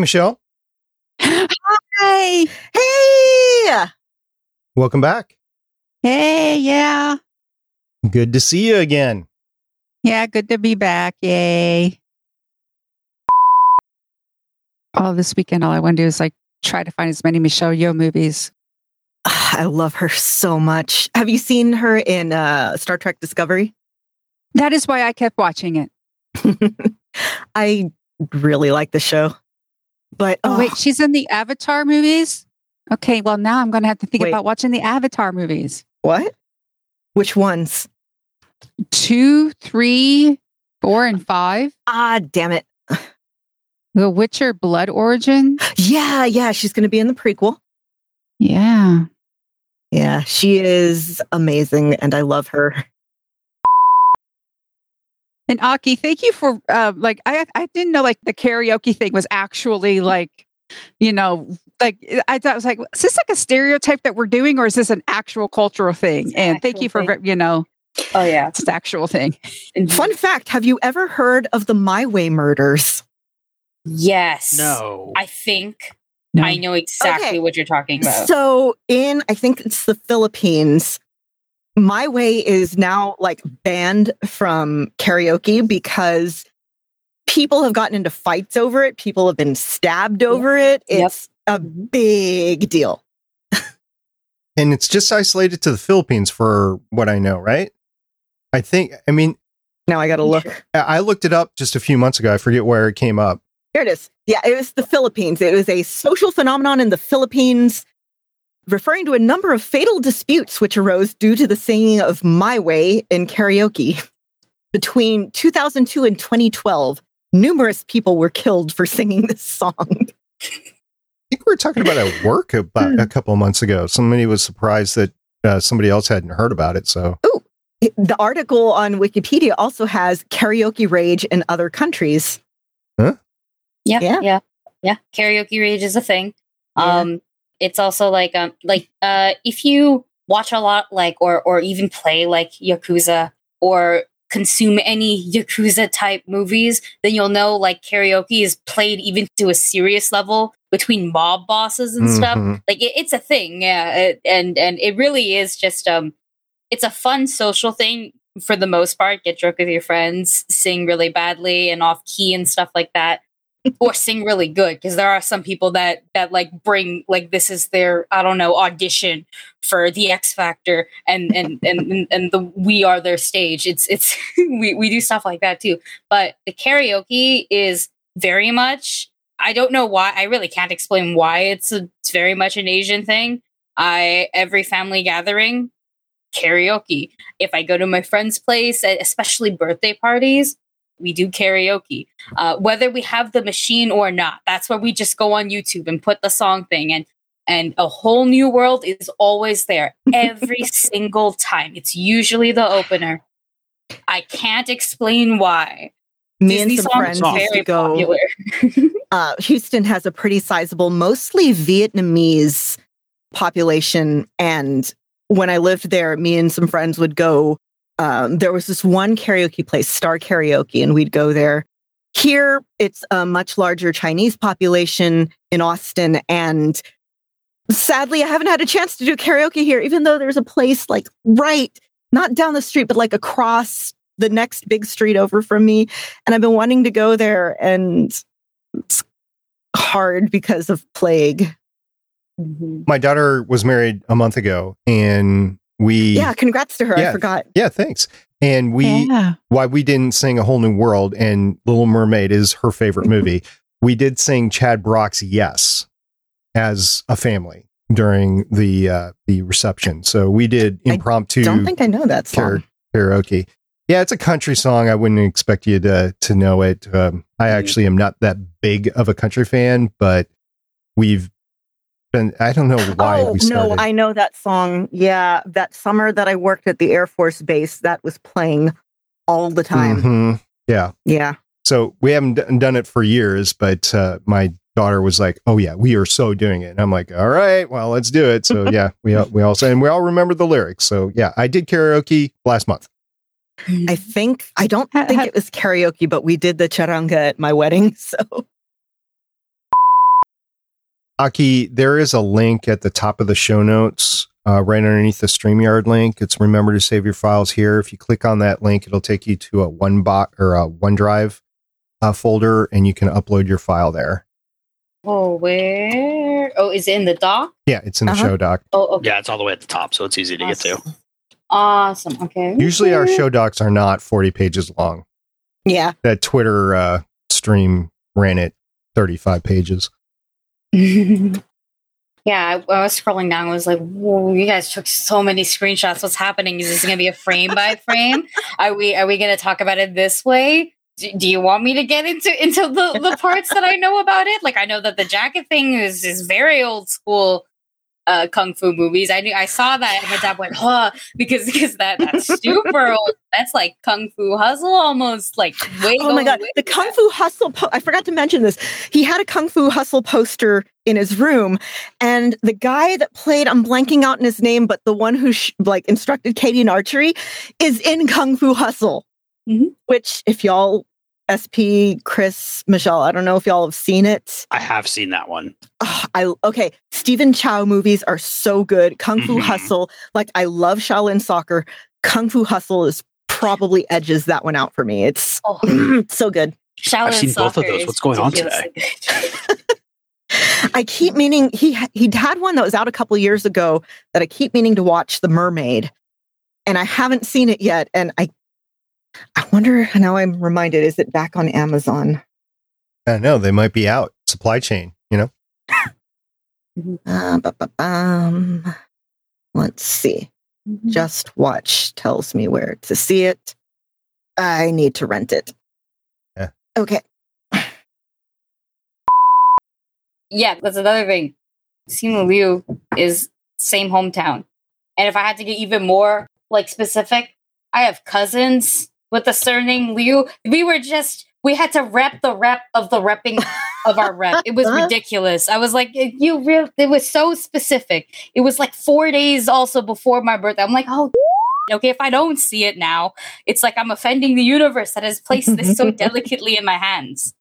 Michelle. Hi. Hey! Welcome back. Hey, yeah. Good to see you again. Yeah, good to be back. Yay. All this weekend, all I want to do is like try to find as many Michelle Yeoh movies. I love her so much. Have you seen her in uh, Star Trek Discovery? That is why I kept watching it. I really like the show. But Oh, wait, she's in the Avatar movies? Okay, well, now I'm going to have to think Wait. about watching the Avatar movies. what? Which ones? Two, three, four, and five. Ah, damn it. The Witcher Blood Origin. Yeah, yeah, she's going to be in the prequel. Yeah. Yeah, she is amazing and I love her. And Aki, thank you for uh, like I I didn't know like the karaoke thing was actually like you know like I thought it was like is this like a stereotype that we're doing or is this an actual cultural thing? An and thank you for actual you know Oh yeah. it's an actual thing. Fun fact Have you ever heard of the My Way murders? Yes. No. I think No. I know exactly Okay. what you're talking about. So, in I think it's the Philippines, My Way is now like banned from karaoke because people have gotten into fights over it. People have been stabbed over it. Yep. It's a Mhm. big deal. And it's just isolated to the Philippines for what I know, right? I think, I mean, Now I got to look. I I looked it up just a few months ago. I forget where it came up. Here it is. Yeah, it was the Philippines. It was a social phenomenon in the Philippines, referring to a number of fatal disputes which arose due to the singing of My Way in karaoke. Between 2002 and 2012, numerous people were killed for singing this song. I think we were talking about it at work about a couple of months ago. Somebody was surprised that uh, somebody else hadn't heard about it. So, It- The article on Wikipedia also has karaoke rage in other countries. Yeah, Yeah. yeah, yeah, Karaoke rage is a thing. Yeah. Um, it's also like um, like uh, if you watch a lot, like or or even play like Yakuza or consume any Yakuza type movies, then you'll know like karaoke is played even to a serious level between mob bosses and stuff. Mhm. Like it, it's a thing, yeah, it, and and it really is just um, it's a fun social thing for the most part. Get drunk with your friends, sing really badly and off key and stuff like that or sing really good because there are some people that that like bring like this is their I don't know audition for the X Factor and and and and, the we are their stage. It's it's we we do stuff like that too. But the karaoke is very much I don't know why I really can't explain why it's a, it's very much an Asian thing. I every family gathering karaoke. If I go to my friend's place, especially birthday parties, we do karaoke uh, whether we have the machine or not. That's where we just go on YouTube and put the song thing and and a whole new world is always there every single time. It's usually the opener. I can't explain why. Me Disney and some friends used to go. uh, Houston has a pretty sizable, mostly Vietnamese population. And when I lived there, me and some friends would go. Um, there was this one karaoke place, Star Karaoke, and we'd go there. Here, it's a much larger Chinese population in Austin. And sadly, I haven't had a chance to do karaoke here, even though there's a place like right, not down the street, but like across the next big street over from me. And I've been wanting to go there. And it's hard because of plague. Mhm. my daughter was married a month ago and we, Yeah, congrats to her. Yeah. I forgot. yeah, thanks. And we, yeah. why we didn't sing a whole new world and Little Mermaid is her favorite movie. we did sing Chad Brock's Yes as a family during the uh the reception. So we did impromptu I Don't think I know that song. kara- karaoke. Yeah, it's a country song. I wouldn't expect you to to know it. Um, I actually am not that big of a country fan, but we've been, I don't know why oh we started. no, I know that song. Yeah, that summer that I worked at the Air Force Base, that was playing all the time. Mhm. Yeah. Yeah. So we haven't d- done it for years, but uh, my daughter was like, "Oh yeah, we are so doing it." And I'm like, "All right, well, let's do it." So yeah, we all, we all say, and we all remember the lyrics. So yeah, I did karaoke last month. I think I don't think it was karaoke, but we did the charanga at my wedding. So Aki, there is a link at the top of the show notes, uh, right underneath the StreamYard link. It's remember to save your files here. If you click on that link, it'll take you to a one OneBot or a OneDrive uh, folder, and you can upload your file there. Oh, where? Oh, is it in the doc? Yeah, it's in the Uh-huh. show doc. Oh, okay. Yeah, it's all the way at the top, so it's easy to get to. Awesome. Awesome. Okay. Usually, our show docs are not 40 pages long. yeah, That Twitter uh, stream ran it 35 pages. yeah, I, I was scrolling down. I was like, "Whoa, you guys took so many screenshots. What's happening? Is this going to be a frame by frame? Are we are we going to talk about it this way? Do, do you want me to get into into the, the parts that I know about it? Like, I know that the jacket thing is is very old school." Uh, kung fu movies. I knew I saw that and my dad went, huh, because because that that's super old. That's like kung fu hustle almost like way Oh my god, the. Kung Fu Hustle. Po- I forgot to mention this. He had a Kung Fu Hustle poster in his room, and the guy that played, I'm blanking out in his name, but the one who sh- like instructed Katy in archery is in Kung Fu Hustle. Mhm. Which, if y'all, SP, Chris, Michelle, I don't know if y'all have seen it. I have seen that one. Oh, I okay. Stephen Chow movies are so good. Kung Fu Mhm. Hustle, like I love Shaolin Soccer. Kung Fu Hustle is probably edges that one out for me. It's Oh. so good. Shaolin I've seen both of those. What's going on today? I keep meaning he he had one that was out a couple years ago that I keep meaning to watch, The Mermaid, and I haven't seen it yet. And I I wonder now I'm reminded, is it back on Amazon? I don't know. They might be out. Supply chain, you know? Uh, bu- bu- Let's see. Mm-hmm. Just Watch tells me where to see it. I need to rent it. Yeah. Okay. yeah, that's another thing. Simu Liu is same hometown. And if I had to get even more like specific, I have cousins with the surname Liu. We were just we had to rep the rep of the repping of our rep. It was ridiculous. I was like, you real it was so specific. It was like four days also before my birthday. I'm like, oh okay, if I don't see it now, it's like I'm offending the universe that has placed this so delicately in my hands.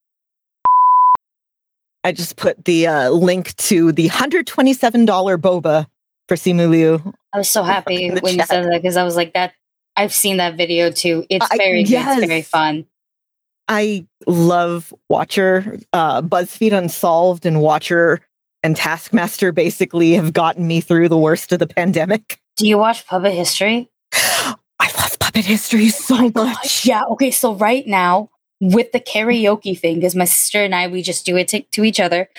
I just put the uh, link to the $127 boba for Simu Liu. I was so happy when you said that because I was like that. I've seen that video too. It's I- very good. It's very fun. I love Watcher. Uh, BuzzFeed Unsolved and Watcher and Taskmaster basically have gotten me through the worst of the pandemic. Do you watch Puppet History? I love Puppet History so much. Yeah. Okay. So right now with the karaoke thing, because my sister and I we just do it to, to each other.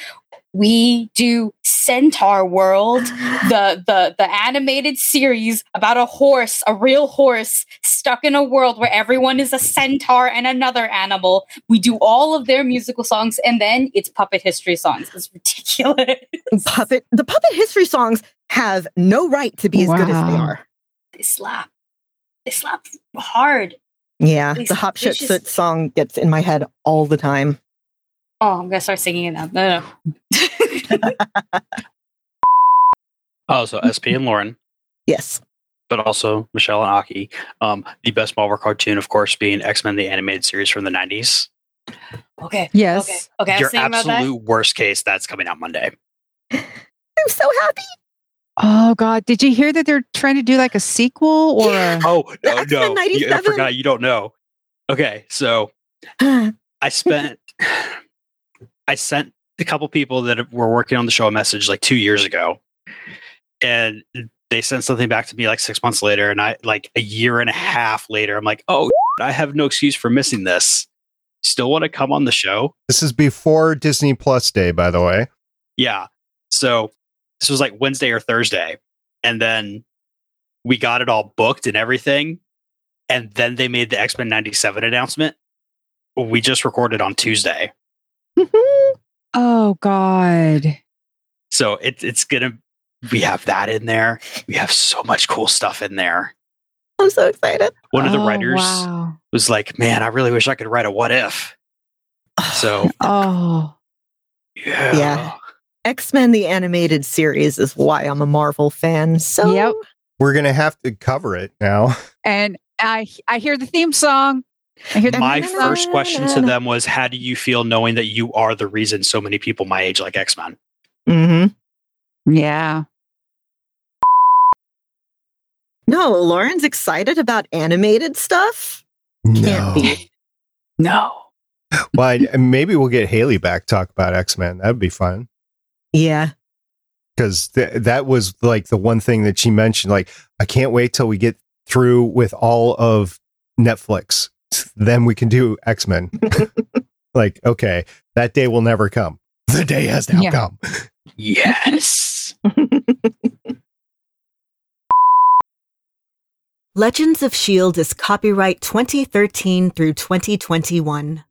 We do Centaur World, the the the animated series about a horse, a real horse stuck in a world where everyone is a centaur and another animal. We do all of their musical songs, and then it's puppet history songs. It's ridiculous. Puppet the Puppet History songs have no right to be as good as they are. They slap. They slap hard. Yeah, They- the Hop Shit just- Soot song gets in my head all the time. Oh, I'm gonna start singing it now. No, no. Oh, so SP and Lauren, Yes. but also Michelle and Aki. Um, the best Marvel cartoon, of course, being X Men: The Animated Series from the '90s. okay. Yes. Okay. Okay. I was Your about that. absolute worst case, that's coming out Monday. I'm so happy. Oh God! Did you hear that they're trying to do like a sequel or? a- Oh The no, no, you, I forgot. You don't know. Okay, so I spent, I sent a couple people that were working on the show a message like two years ago, and they sent something back to me like six months later, and I like a year and a half later, I'm like, oh, I have no excuse for missing this. Still want to come on the show? This is before Disney Plus Day, by the way. Yeah. So this was like Wednesday or Thursday, and then we got it all booked and everything, and then they made the X Men '97 announcement. We just recorded on Tuesday. Oh God! So it, it's gonna. We have that in there. We have so much cool stuff in there. I'm so excited. One of the Oh, writers Wow. was like, "Man, I really wish I could write a what if." So Oh, yeah, Yeah. X Men the animated series is why I'm a Marvel fan. So Yep. We're going to have to cover it now. and I I hear the theme song. I hear the My theme first question to them was, "How do you feel knowing that you are the reason so many people my age like X Men?" Mhm. Yeah. no, Lauren's excited about animated stuff. Can't be. No. Well, maybe we'll get Haley back talk about X Men. That'd be fun. Yeah. because th- that was like the one thing that she mentioned. Like, I can't wait till we get through with all of Netflix. Then we can do X Men. like, okay, that day will never come. The day has now Yeah. come. Yes. Legends of S.H.I.E.L.D. Is copyright 2013 through 2021.